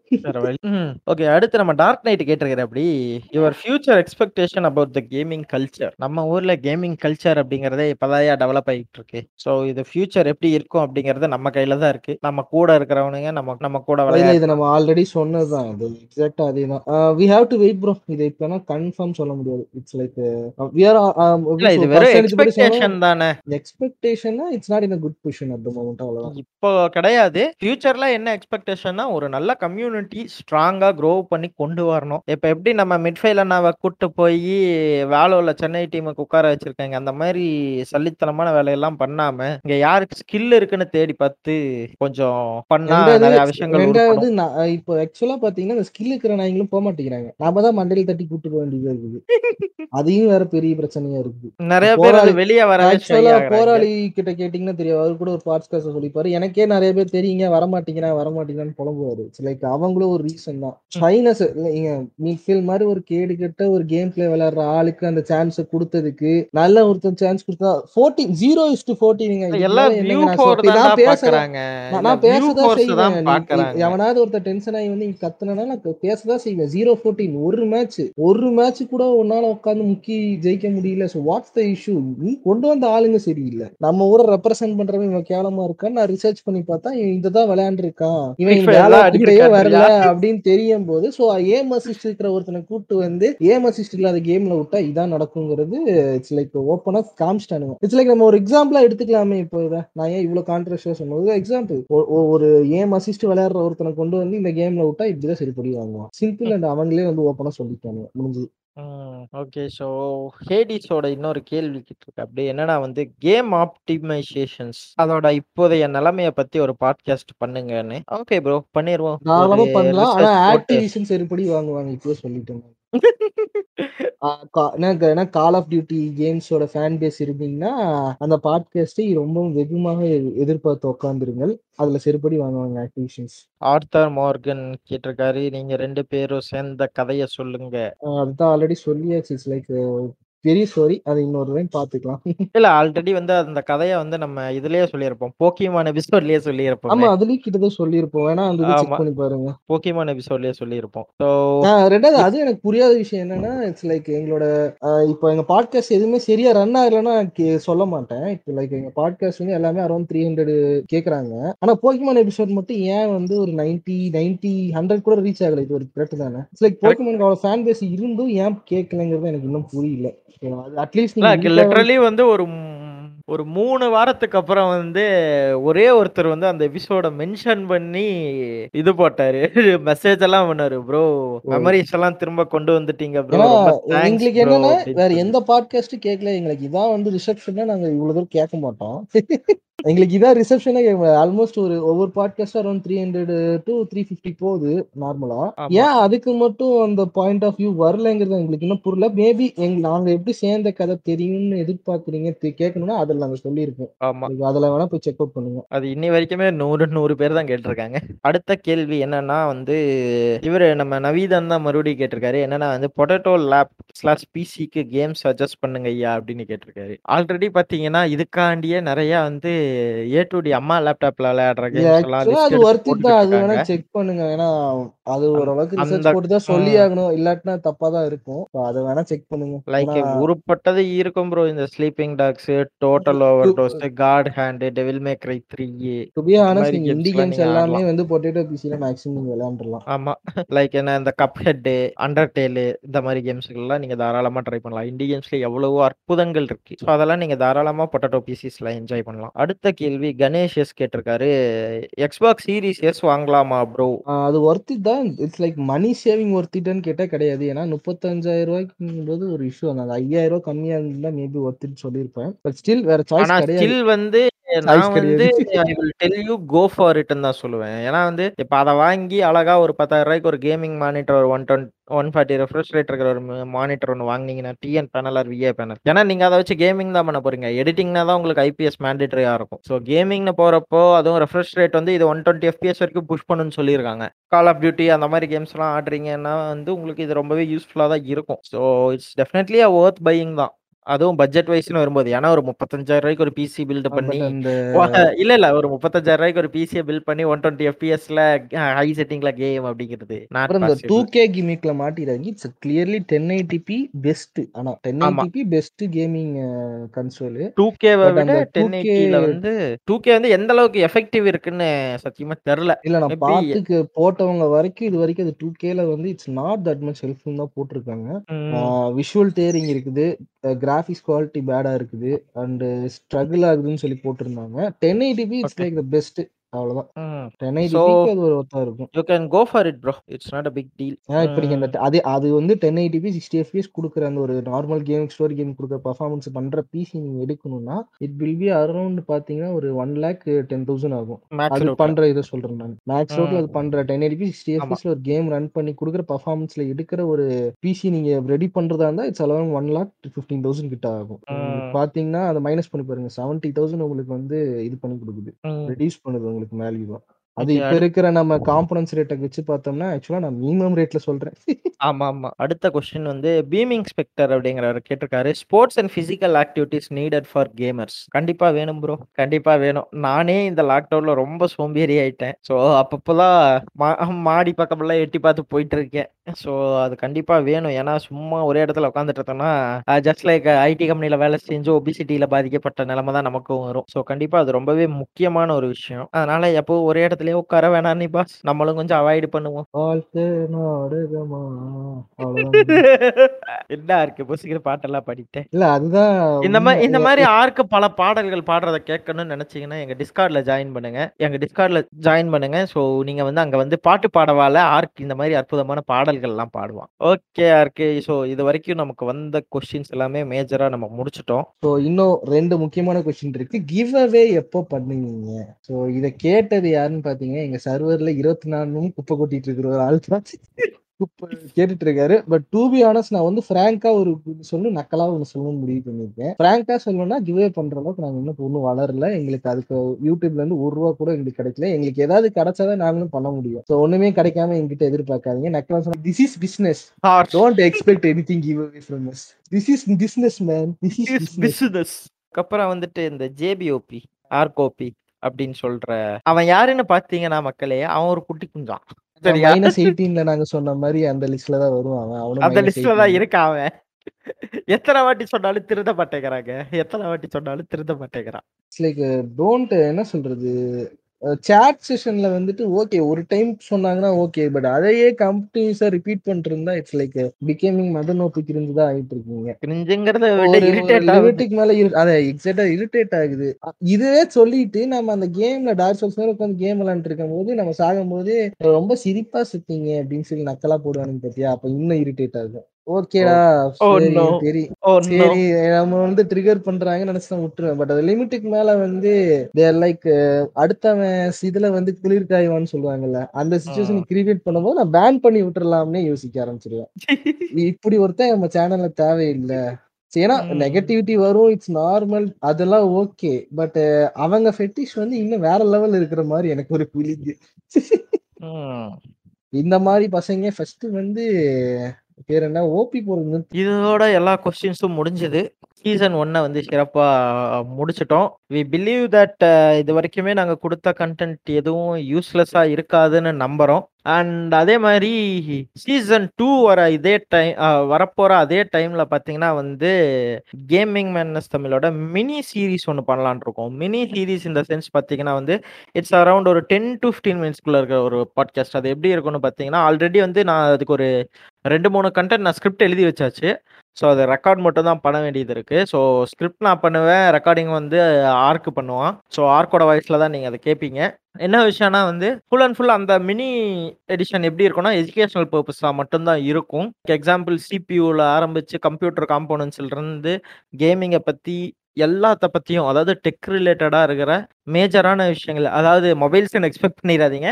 ஓகே அடுத்து நம்ம டார்க் நைட் கேட்டிருக்கிற அப்படி. Your future expectation about the gaming culture நம்ம ஊர்ல கேமிங் கல்ச்சர் அப்படிங்கறதே இப்பதான் டெவலப் ஆகிட்டு இருக்கு ஸோ இது ஃபியூச்சர் எப்படி இருக்கும் அப்படிங்கறது நம்ம கையில தான் இருக்கு. நம்ம கூட இருக்கிறவனுங்க நம்ம நம்ம கூட
இது நம்ம ஆல்ரெடி சொன்னதுதான். இது எக்ஸாக்டா அதே தான் we have to wait bro இதை இப்ப கன்ஃபார்ம் சொல்ல முடியாது. இட்ஸ் லைக் வி ஆர்
இது வெறும் எக்ஸ்பெக்டேஷன் தானே.
எக்ஸ்பெக்டேஷன்னா it's not in a good position at the moment அவ்வளவுதான்.
இப்போ கிடையாது. ஃபியூச்சர்ல என்ன எக்ஸ்பெக்டேஷன்னா ஒரு நல்ல கம்யூனிட்டி ஸ்ட்ராங்கா க்ரோ பண்ணி கொண்டு வரணும். இப்போ எப்படி நம்ம மிட்ஃபைல் அண்ணாவை கூட்டு போய் வேலோல சென்னை டீமுக்கு உட்கார வச்சிருக்காங்க. அந்த மாதிரி சல்லித்தனமான வேலையெல்லாம் பண்ணாம இங்க யாருக்கு ஸ்கில் இருக்குன்னு தேடி பார்த்து கொஞ்சம் பண்ணா நிறைய விஷயங்கள்
ரெண்டாவது இப்போ ஆக்சுவலா பாத்தீங்கன்னா இந்த ஸ்கில் இருக்கிற நாய்களும் போக மாட்டேங்கிறாங்க. நாம தான் மண்டையில தட்டி கூட்டு போக வேண்டியதா இருக்குது. *laughs* அதையும் வேற பெரிய பிரச்சனையா இருக்குது.
நிறைய பேர் வெளியே shy
ஆக்சுவலா. போராளி கிட்ட கேட்டீங்கன்னா தெரியும். அவர் கூட ஒரு பார்ட்ஸ் காச சொல்லிப்பாரு. எனக்கே நிறைய பேர் தெரியுங்க. வர மாட்டேங்கிறேன் வர மாட்டேங்கிறான்னு புலம்புவாரு லைக் அவங்களும் ஒரு ரீசன் தான். ஷைனஸ் நீங்க மீஃபில் மாதிரி ஒரு கேடு கெட்ட ஒரு கேம் பிளே விளையாடுற ஆளுக்கு அந்த சான்ஸ் கொடுத்ததுக்கு நல்ல ஒருத்தர் சான்ஸ் கொடுத்தா ஃபோர்டீன் ஜீரோ இஸ் டு ஃபோர்டீனுங்க
எல்லாம் தான்
நான் பேசதான்
தான்
செய்வேன். எவனாவது ஒருத்தர் டென்ஷன் ஆகி வந்து கத்துனா நான் பேசதான் செய்வேன். ஜீரோ ஃபோர்டீன் ஒரு மேட்ச் ஒரு மேட்ச் கூட உன்னால உட்காந்து முக்கி ஜெயிக்க முடியல. ஸோ வாட்ஸ் த இஷ்யூ நீ கொண்டு வந்த ஆளுங்க சரியில்லை. நம்ம ஊரை ரெப்ரசென்ட் பண்றவன் இவன் கேவலமா இருக்கான்னு நான் ரிசர்ச் பண்ணி பார்த்தா இவன் இதுதான் விளையாண்டுருக்கான். இவன் கிட்டயே வரல? அப்படின்னு தெரியும் போது ஸோ ஏம் அசிஸ்ட் இருக்கிற ஒருத்தனை கூட்டு வந்து ஏம் அசிஸ்ட் இல்லாத கேம்ல விட்டா இதான் நடக்குங்கிறது இட்ஸ் லைக் ஓப்பனா காமிச்சிட்டானுங்க இட்ஸ் லைக் நம்ம ஒரு எக்ஸாம்பிளா எடுத்துக்கலாமே இப்போ இதை. நான் ஏன் இவ்வளவு கான்ட்ரவர்ஷியா சொன்னது எக்ஸாம்பிள் ஒரு ஏம் அசிஸ்ட் விளையாடுற ஒருத்தனை கொண்டு வந்து இந்த கேம்ல விட்டா இப்படிதான் சரிப்படி வாங்குவான். சிம்பிள் அண்ட் அவங்களே வந்து ஓப்பனா சொல்லிட்டாங்க. முடிஞ்சு
ஓகே ஸோ ஹேடிஸோட இன்னொரு கேள்வி இருக்கு அப்படி என்னன்னா வந்து கேம் ஆப்டிமைசேஷன்ஸ் அதோட இப்போதைய நிலைமைய பத்தி ஒரு பாட்காஸ்ட் பண்ணுங்கன்னு. ஓகே ப்ரோ பண்ணிடுவோம்
பண்ணலாம். ஆனா. ஆக்டிவிஷன் சரிப்படி வாங்குவாங்க. இப்பவே சொல்லிட்டேன். ஏன்னா கால் ஆஃப் டியூட்டி கேம்ஸோட ஃபேன் பேஸ் இருந்தீங்கன்னா அந்த பாட்காஸ்டை ரொம்ப வெகுமாக எதிர்பார்த்து உட்காந்துருங்கள் அதுல செருப்படி வாங்குவாங்க ஆக்டிவிஷன்ஸ்
ஆர்த்தர் மார்கன் கேட்டிருக்காரு. நீங்க ரெண்டு பேரும் சேர்ந்த கதைய சொல்லுங்க.
அதுதான் ஆல்ரெடி சொல்லியாச்சு. இட்ஸ் லைக் பெரிய ஸ்டோரி அதை இன்னொரு டைம் பாத்துக்கலாம்
இல்ல ஆல்ரெடி வந்து அந்த கதைய வந்து நம்ம இதுலயே சொல்லியிருப்போம். போக்கிமான் எபிசோட்லயே சொல்லியிருப்போம்.
ஆமா அதுலயும் கிட்டத்தட்ட சொல்லியிருப்போம். வேணா அந்த செக். பண்ணி பாருங்க.
போக்கிமான் எபிசோட்லயே சொல்லியிருப்போம்.
ரெண்டாவது அது எனக்கு புரியாத விஷயம் என்னன்னா இட்ஸ் லைக் எங்களோட இப்போ எங்க பாட்காஸ்ட் எதுவுமே சரியா ரன் ஆகலைன்னா சொல்ல மாட்டேன். இப்போ லைக் எங்க பாட்காஸ்ட் வந்து எல்லாமே அரௌண்ட் த்ரீ ஹண்ட்ரட் கேக்குறாங்க. ஆனா போக்கிமான் எபிசோட் மட்டும் ஏன் வந்து ஒரு நைன்டி நைன்டி ஹண்ட்ரட் கூட ரீச் ஆகல? இது ஒரு கரெக்ட் தானே? இட்ஸ் லைக் போக்கிமானுக்கு அவ்வளவு ஃபேன் பேஸ் இருந்தும் ஏன் கேட்கலங்கிறது எனக்கு இன்னும் புரியல. அட்லீஸ்ட்
லிட்டரலி வந்து ஒரு ஒரு மூணு வாரத்துக்கு அப்புறம் வந்து ஒரே ஒருத்தர் வந்து அந்த எபிசோட மென்ஷன் பண்ணி இது போட்டாரு. *laughs* மெசேஜ் எல்லாம் பண்ணாரு ப்ரோ மெமரிஸ் எல்லாம் திரும்ப கொண்டு வந்துட்டீங்க ப்ரோ
எங்களுக்கு என்னன்னா வேற. எந்த பாட்காஸ்ட் கேட்கல. எங்களுக்கு இதான் வந்து ரிசப்ஷன்னா நாங்க இவ்வளவு தூரம் கேட்க மாட்டோம். *laughs* எங்களுக்கு இதான் ரிசப்ஷனே ஆல்மோஸ்ட் ஒரு ஒவ்வொரு podcast around three hundred to three fifty போகுது நார்மலா. ஏன் அதுக்கு மட்டும் அந்த பாயிண்ட் ஆஃப் வியூ வரலங்கிறது எங்களுக்கு இன்னும் புரியல. மேபி எங்க நாங்க எப்படி சேர்ந்த கதை தெரியும்னு எதிர்பார்க்குறீங்க கேட்கணும்னா அதை எபிசோட்ல நாங்க சொல்லியிருக்கோம்.
ஆமா.
அதுல வேணா போய் செக் அவுட் பண்ணுங்க.
அது இன்னி வரைக்குமே நூறு நூறு பேர் தான் கேட்டிருக்காங்க. அடுத்த கேள்வி என்னன்னா வந்து இவரு நம்ம நவீதன் தான் மறுபடியும் கேட்டிருக்காரு. என்னன்னா வந்து பொட்டேட்டோ லேப் ஸ்லாஷ் பிசிக்கு கேம் சஜஸ்ட் பண்ணுங்க ஐயா அப்படின்னு கேட்டிருக்காரு. ஆல்ரெடி பாத்தீங்கன்னா இதுக்காண்டியே நிறைய வந்து ஏ டு டி அம்மா லேப்டாப்ல விளையாடுற கேம்ஸ்
அது ஒர்த்தி தான். அது வேணா செக் பண்ணுங்க. ஏன்னா அது ஓரளவுக்கு ரிசர்ச் போட்டு தான் சொல்லி. ஆகணும் இல்லாட்டினா தப்பா தான் இருக்கும். அதை வேணா செக் பண்ணுங்க.
லைக் உருப்பட்டது இருக்கும் ப்ரோ இந்த Sleeping Dogs Total Overdose God Hand Devil May Cry
three to be
honest
நீங்க
gamesலாம்
கேம்ஸ் எல்லாமே. வந்து பொட்டேட்டோ பிசில மேக்ஸிமம் நீங்க விளையாண்டுலாம்
ஆமா. லைக் என்ன இந்த கப் ஹெட்டு அண்டர் டேலு இந்த மாதிரி கேம்ஸ்கள்லாம் நீங்க தாராளமா ட்ரை பண்ணலாம். இண்டி கேம்ஸ்ல எவ்வளவோ அற்புதங்கள் இருக்கு. ஸோ அதெல்லாம் நீங்க தாராளமா பொட்டேட்டோ பிசிஸ்ல என்ஜாய் பண்ணலாம். அடுத்த கேள்வி கணேஷ் எஸ் கேட்டிருக்காரு. எக்ஸ்பாக்ஸ் சீரிஸ் எஸ் வாங்கலாமா ப்ரோ
அது ஒர்த்தி தான். இட்ஸ் லைக் மணி சேவிங் ஒர்த்திட்டான்னு கேட்டா கிடையாது. ஏன்னா முப்பத்தஞ்சாயிரம் ரூபாய்க்கு போது ஒரு இஷ்யூ அந்த ஐயாயிரம் ரூபாய் கம்மியா இருந்தா மேபி ஒர்த்தின்னு சொல்லியிருப்பேன். பட் ஸ்டில் வேற சாய்ஸ்
ஸ்டில் வந்து நான் வந்து. I will tell you go for இட்னு தான் சொல்லுவேன். ஏன்னா வந்து இப்போ அதை வாங்கி அழகா ஒரு பத்தாயிரம் ரூபாய்க்கு ஒரு கேமிங் மானிட்டர் ஒரு one twenty one forty refresh rate இருக்கிற ஒரு மானிட்டர் ஒன்று வாங்கினீங்கன்னா TN panel or VA panel ஏன்னா நீங்கள் அதை வச்சு கேமிங் தான் பண்ண போறீங்க. எடிட்டிங்னா தான் உங்களுக்கு ஐபிஎஸ் மேண்டேட்டரியாக இருக்கும். ஸோ கேமிங்னு போகிறப்போ அதுவும் ரெஃப்ரெஷ் ரேட் வந்து இது ஒன் டுவெண்ட்டி எஃபிஎஸ் வரைக்கும் புஷ் பண்ணுன்னு சொல்லியிருக்காங்க. கால் ஆஃப் டியூட்டி அந்த மாதிரி கேம்ஸ்லாம் ஆடுறீங்கன்னா வந்து உங்களுக்கு இது ரொம்பவே யூஸ்ஃபுல்லாக தான் இருக்கும். So it's definitely worth buying தான். அதுவும் பட்ஜெட் வைஸ்னு வரும்போது ஏன்னா ஒரு முப்பத்தஞ்சாயிரம் ரூபாய்க்கு ஒரு பிசி பில்ட் பண்ணி இல்ல இல்ல ஒரு முப்பத்தஞ்சாயிரம் ரூபாய்க்கு ஒரு பிசியை பில்ட் பண்ணி ஒன் டுவெண்ட்டி எஃபிஎஸ்ல ஹை செட்டிங்ல கேம் அப்படிங்கிறது.
இந்த டூ கே கிமிக்ல மாட்டிடாங்க it's clearly ten eighty p best ஆனா டென்
ஆமா.
Eighty p best gaming
console two
But
விட டென்
2K
எயிட்டில வந்து டூ கே வந்து எந்த அளவுக்கு எஃபெக்டிவ் இருக்குன்னு சத்தியமா தெரியல.
இல்ல நான் பாத்துக்கு போட்டவங்க வரைக்கும் இது வரைக்கும் அது டூ கேல வந்து it's not that much helpful தான் போட்டிருக்காங்க. விஷுவல் டேரிங் இருக்குது. கிராஃபிக்ஸ் குவாலிட்டி பேடா இருக்குது. அண்ட் ஸ்ட்ரகிள் ஆகுதுன்னு சொல்லி போட்டிருந்தாங்க. Ten eighty p
it's.
Like the best அவ்வளவுதான். அது ஒரு ஒத்தா இருக்கும்.
You can go for it bro it's not a big deal
ஏன்னா இப்ப அதே அது வந்து டென் எயிட்டிபி சிக்ஸ்டி எஃபிஎஸ் கொடுக்குற அந்த ஒரு நார்மல் கேம் ஸ்டோரி கேம் கொடுக்குற பர்ஃபார்மன்ஸ் பண்ற பிசி நீங்க எடுக்கணும்னா இட் வில் பி அரௌண்ட் பாத்தீங்கன்னா ஒரு ஒன் லேக் டென் தௌசண்ட் ஆகும். அது பண்ற இதை சொல்றேன் நான். மேக்ஸ் அவுட்ல அது. பண்ற டென் எயிட்டி சிக்ஸ்டி. எஃப்எஸ்ல ஒரு கேம் ரன் பண்ணி கொடுக்குற பர்ஃபார்மன்ஸ்ல எடுக்கிற ஒரு பிசி நீங்க ரெடி பண்றதா இருந்தா it's around one lakh fifteen thousand கிட்ட ஆகும். பாத்தீங்கன்னா அதை மைனஸ் பண்ணி பாருங்க. செவன்டி தௌசண்ட் உங்களுக்கு வந்து இது பண்ணி கொடுக்குது. ரெடியூஸ் பண்ணுது உங்களுக்கு. வேல்யூ தான் அது இப்ப இருக்கிற நம்ம காம்பனன்ஸ் ரேட்டை வச்சு பார்த்தோம்னா ஆக்சுவலா நான் மினிமம் ரேட்ல சொல்றேன். *laughs*
ஆமா ஆமா அடுத்த கொஸ்டின் வந்து பீமிங் ஸ்பெக்டர் அப்படிங்கிறவர் கேட்டிருக்காரு sports and physical activities needed for gamers கண்டிப்பா வேணும் ப்ரோ கண்டிப்பா வேணும். நானே இந்த லாக்டவுன்ல ரொம்ப சோம்பேறி ஆயிட்டேன். ஸோ அப்பப்போலாம் மா- மாடி பக்கமெல்லாம் எட்டி பார்த்து போயிட்டு இருக்கேன் ஸோ அது கண்டிப்பா வேணும். ஏன்னா சும்மா ஒரே இடத்துல உட்காந்துட்டு இருந்தோம்னா ஜஸ்ட் லைக் ஐடி கம்பெனில வேலை செஞ்சு ஒபிசிட்டியில பாதிக்கப்பட்ட நிலைமை தான் நமக்கும் வரும். ஸோ கண்டிப்பா அது ரொம்பவே முக்கியமான ஒரு விஷயம். அதனால எப்போ ஒரே இடத்துலயே உட்கார வேணாம் நீ பாஸ் நம்மளும் கொஞ்சம் அவாய்ட் பண்ணுவோம். *laughs* என்ன இருக்கு புசிக்கிற பாட்டெல்லாம் படிட்டேன்.
இல்ல அதுதான்
இந்த மாதிரி. இந்த மாதிரி ஆர்க்கு பல பாடல்கள் பாடுறத கேட்கணும்னு நினைச்சீங்கன்னா எங்க டிஸ்கார்ட்ல ஜாயின் பண்ணுங்க. எங்க டிஸ்கார்ட்ல ஜாயின் பண்ணுங்க. ஸோ நீங்க வந்து அங்க வந்து பாட்டு பாடவால ஆர்க் இந்த மாதிரி அற்புதமான பாடல்கள் எல்லாம் பாடுவான். ஓகே ஆர்க்கு ஸோ இது வரைக்கும் நமக்கு வந்த கொஸ்டின்ஸ் எல்லாமே மேஜரா நம்ம முடிச்சிட்டோம்.
ஸோ இன்னும் ரெண்டு முக்கியமான கொஸ்டின் இருக்கு. கிவ் அவே எப்போ பண்ணுவீங்க? ஸோ இதை கேட்டது யாருன்னு பாத்தீங்கன்னா எங்க சர்வர்ல இருபத்தி நாலு குப்பை கொட்டிட்டு இருக்கிற ஒரு ஆள் தான். குப்பை கேட்டுட்டு இருக்காரு. பட் டூ பி ஆனஸ்ட் நான் வந்து ஃப்ராங்கா ஒரு சொல்லு நக்கலா ஒன்று சொல்லணும்னு முடிவு பண்ணியிருக்கேன். ஃப்ராங்கா சொல்லணும்னா கிவ்வே பண்ற அளவுக்கு நாங்க இன்னும் ஒன்றும் வளரல. எங்களுக்கு அதுக்கு யூடியூப்ல இருந்து ஒரு ரூபா கூட எங்களுக்கு கிடைக்கல. எங்களுக்கு ஏதாவது கிடைச்சாதான் நாங்களும் பண்ண முடியும். ஸோ ஒண்ணுமே கிடைக்காம எங்கிட்ட எதிர்பார்க்காதீங்க. நக்கலா சொன்னா this is business don't expect anything give away from us this is business man this is business
business அப்புறம் வந்துட்டு இந்த ஜேபிஓபி ஆர்கோபி அப்படின்னு சொல்ற அவன் யாருன்னு பாத்தீங்கன்னா மக்களே அவன் ஒரு குட்டி குஞ்சான்.
மைனஸ் எயிட்டீன்ல நாங்க சொன்ன மாதிரி அந்த லிஸ்ட்ல தான் வருவான் அவன்.
அந்த
minus
லிஸ்ட்ல தான்
18.
இருக்கான் அவன். எத்தனை வாட்டி சொன்னாலும் திருந்த மாட்டேங்கிறாங்க. எத்தனை வாட்டி சொன்னாலும் திருந்த மாட்டேங்கிறான்.
லைக் டோன்ட் என்ன சொல்றது? சாட் செஷன்ல வந்துட்டு ஓகே ஒரு டைம் சொன்னாங்கன்னா ஓகே பட் அதையே கண்டினியூஸா ரிப்பீட் பண்ணிட்டு இருந்தா இட்ஸ் லைக் பிகேமிங் மத நோக்கிக்கு இருந்துதான் ஆயிட்டு இருக்கீங்க
கிரிஞ்சுங்கிறத
லிமிட்டுக்கு மேல அத எக்ஸாக்டா இரிட்டேட் ஆகுது. இதுவே சொல்லிட்டு நம்ம அந்த கேம்ல டார்க் சோல்ஸ் மேல உட்காந்து கேம் விளையாண்டு இருக்கும் போது நம்ம சாகும் போது ரொம்ப சிரிப்பா சுத்தீங்க அப்படின்னு சொல்லி நக்கலா போடுவானுங்க பாத்தியா? அப்ப இன்னும் இரிட்டேட் ஆகும் ஓகேடா.
Oh
சரி.
ஓ நோ
சரி நம்ம வந்து ட்ரிகர் பண்றாங்கன்னு நினைச்சு நான் விட்டுருவேன். பட் அது லிமிட்டுக்கு மேல வந்து தேர் லைக் அடுத்தவன் இதுல வந்து குளிர்காய்வான்னு சொல்லுவாங்கல்ல அந்த சுச்சுவேஷன் கிரியேட் பண்ணும்போது நான் பேன் பண்ணி விட்டுறலாம்னே யோசிக்க ஆரம்பிச்சிருவேன். இப்படி ஒருத்தன் நம்ம சேனல்ல தேவையில்லை. ஏன்னா. நெகட்டிவிட்டி வரும் இட்ஸ் நார்மல் அதெல்லாம் ஓகே பட் அவங்க ஃபெட்டிஷ் வந்து இன்னும் வேற லெவல் இருக்கிற மாதிரி எனக்கு ஒரு ஃபீலிங். இந்த மாதிரி பசங்க ஃபர்ஸ்ட் வந்து பேர் என்ன? ஓபி போறது
இதோட எல்லா கொஸ்டின்ஸும் முடிஞ்சது. சீசன் ஒன்னை வந்து சிறப்பாக முடிச்சிட்டோம். வி பிலீவ் தட் இது வரைக்குமே நாங்கள் கொடுத்த கண்டென்ட் எதுவும் யூஸ்லெஸ்ஸாக இருக்காதுன்னு நம்புகிறோம் அண்ட் அதே மாதிரி சீசன் டூ வர இதே டைம் வரப்போகிற அதே டைமில் பார்த்தீங்கன்னா வந்து கேமிங் மேனஸ் தமிழோட மினி சீரிஸ் ஒன்று பண்ணலான் இருக்கோம். மினி சீரீஸ் இந்த சென்ஸ் பார்த்தீங்கன்னா வந்து இட்ஸ் அரௌண்ட் ஒரு டென் டு ஃபிஃப்டீன் மினிட்ஸ்க்குள்ள இருக்கிற ஒரு பாட்காஸ்ட் அது எப்படி இருக்கும்னு பார்த்தீங்கன்னா ஆல்ரெடி வந்து நான் அதுக்கு ஒரு ரெண்டு மூணு கண்டென்ட் நான் ஸ்கிரிப்ட் எழுதி வச்சாச்சு. ஸோ அதை ரெக்கார்ட் மட்டும் தான் பண்ண வேண்டியது இருக்குது ஸோ ஸ்கிரிப்ட் நான் பண்ணுவேன். ரெக்கார்டிங் வந்து ஆர்க்கு பண்ணுவான். ஸோ ஆர்க்கோட வாய்ஸில் தான் நீங்கள் அதை கேட்பீங்க என்ன விஷயம்னா வந்து ஃபுல் அண்ட் ஃபுல் அந்த மினி எடிஷன் எப்படி இருக்கும்னா எஜுகேஷனல் பர்பஸாக மட்டும்தான் இருக்கும். எக்ஸாம்பிள் சிபியூவில் ஆரம்பித்து கம்ப்யூட்டர் காம்போனன்ஸ்லேருந்து கேமிங்கை பற்றி எல்லாத்த பற்றியும் அதாவது டெக் ரிலேட்டடாக இருக்கிற மேஜரான விஷயங்கள் அதாவது மொபைல்ஸ்ன்னு எக்ஸ்பெக்ட் பண்ணிடாதீங்க.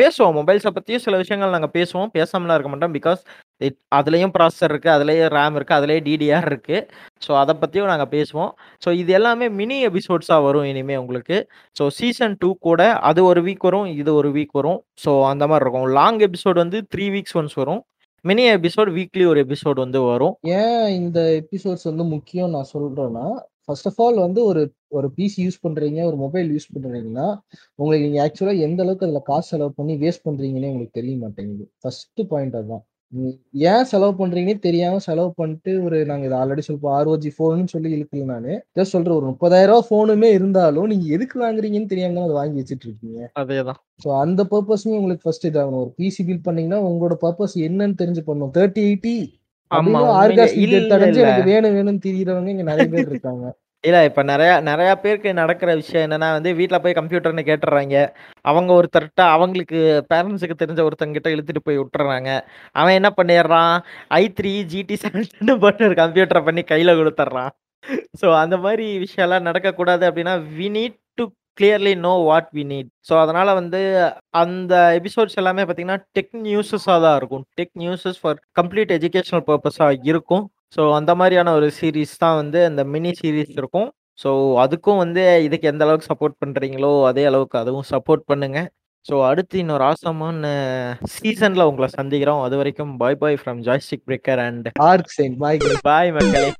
பேசுவோம். மொபைல்ஸை பற்றியும் சில விஷயங்கள் நாங்கள் பேசுவோம். பேசாமலாம் இருக்க மாட்டோம் பிகாஸ் இட் அதுலேயும் ப்ராசஸர் இருக்குது அதுலேயும் ரேம் இருக்குது அதுலேயே டிடிஆர் இருக்குது ஸோ அதை பற்றியும் நாங்கள் பேசுவோம். ஸோ இது எல்லாமே மினி எபிசோட்ஸாக வரும் இனிமேல் உங்களுக்கு. ஸோ சீசன் டூ கூட அது ஒரு வீக் வரும் இது ஒரு வீக் வரும். ஸோ அந்த மாதிரி இருக்கும். லாங் எபிசோட் வந்து த்ரீ வீக்ஸ் ஒன்ஸ் வரும். மினி எபிசோட் வீக்லி ஒரு எபிசோட் வந்து வரும்.
ஏன் இந்த எபிசோட்ஸ் வந்து முக்கியம் நான் சொல்கிறேன்னா ஃபர்ஸ்ட் ஆஃப் ஆல் வந்து ஒரு ஒரு பிசி யூஸ் பண்ணுறீங்க ஒரு மொபைல் யூஸ் பண்ணுறீங்கன்னா உங்களுக்கு நீங்கள் ஆக்சுவலாக எந்த அளவுக்கு அதில் காசு செலவு பண்ணி வேஸ்ட் பண்ணுறீங்கன்னே உங்களுக்கு தெரிய மாட்டேங்குது. ஃபர்ஸ்ட் பாயிண்ட் அதுதான். ஏன் செலவு பண்றீங்கன்னே தெரியாம செலவு பண்ணிட்டு ஒரு நாங்க இது ஆல்ரெடி சொல்லுவோம் ஆர்ஓஜி ஃபோன்னு சொல்லி இழுக்கல நானு. ஜஸ்ட் சொல்றேன் ஒரு முப்பதாயிரம் ரூபாய் ஃபோனுமே இருந்தாலும் நீங்க எதுக்கு வாங்குறீங்கன்னு தெரியாம தான் அதை வாங்கி வச்சுட்டு இருக்கீங்க
அதே தான்
ஸோ அந்த பர்பஸ்மே உங்களுக்கு ஃபர்ஸ்ட் இதாகணும் ஒரு பிசி பில்ட் பண்ணீங்கன்னா உங்களோட பர்பஸ் என்னன்னு தெரிஞ்சு பண்ணணும். தேர்ட்டி எயிட்டி
ஆமா, உண்மையிலே
ஆர்காஸ்மிக்
இல்ல,
தடைஞ்சு
இல்ல.
எனக்கு வேணும் வேணும்னு திரியறவங்க இங்க நிறைய பேர் இருக்காங்க.
இல்ல இப்ப நிறையா நிறையா பேருக்கு நடக்கிற விஷயம் என்னன்னா வந்து வீட்ல போய் கம்ப்யூட்டர்னு கேட்டுறாங்க. அவங்க ஒருத்தர்கிட்ட அவங்களுக்கு பேரண்ட்ஸுக்கு தெரிஞ்ச ஒருத்தங்கிட்ட இழுத்துட்டு போய் விட்டுறாங்க. அவன் என்ன பண்ணிடுறான்? ஐ த்ரீ ஜிடி செவன் போட்டு ஒரு கம்ப்யூட்டரை பண்ணி கையில கொடுத்துட்றான். ஸோ அந்த மாதிரி விஷயம்லாம் நடக்கக்கூடாது அப்படின்னா we need to clearly know what we need so அதனால வந்து அந்த எபிசோட்ஸ் எல்லாமே பார்த்தீங்கன்னா டெக் நியூஸஸாக தான் இருக்கும். Tech newses for complete educational பர்பஸாக இருக்கும். ஸோ அந்த மாதிரியான ஒரு சீரீஸ் தான் வந்து அந்த மினி சீரீஸ் இருக்கும். ஸோ அதுக்கும் வந்து இதுக்கு எந்த அளவுக்கு சப்போர்ட் பண்ணுறீங்களோ அதே அளவுக்கு அதுவும் சப்போர்ட் பண்ணுங்க. ஸோ அடுத்து இன்னொரு ஆசமான சீசனில் உங்களை சந்திக்கிறோம். அது வரைக்கும் bye bye from Joystick Breaker
and ark bye.
Bye மக்களே.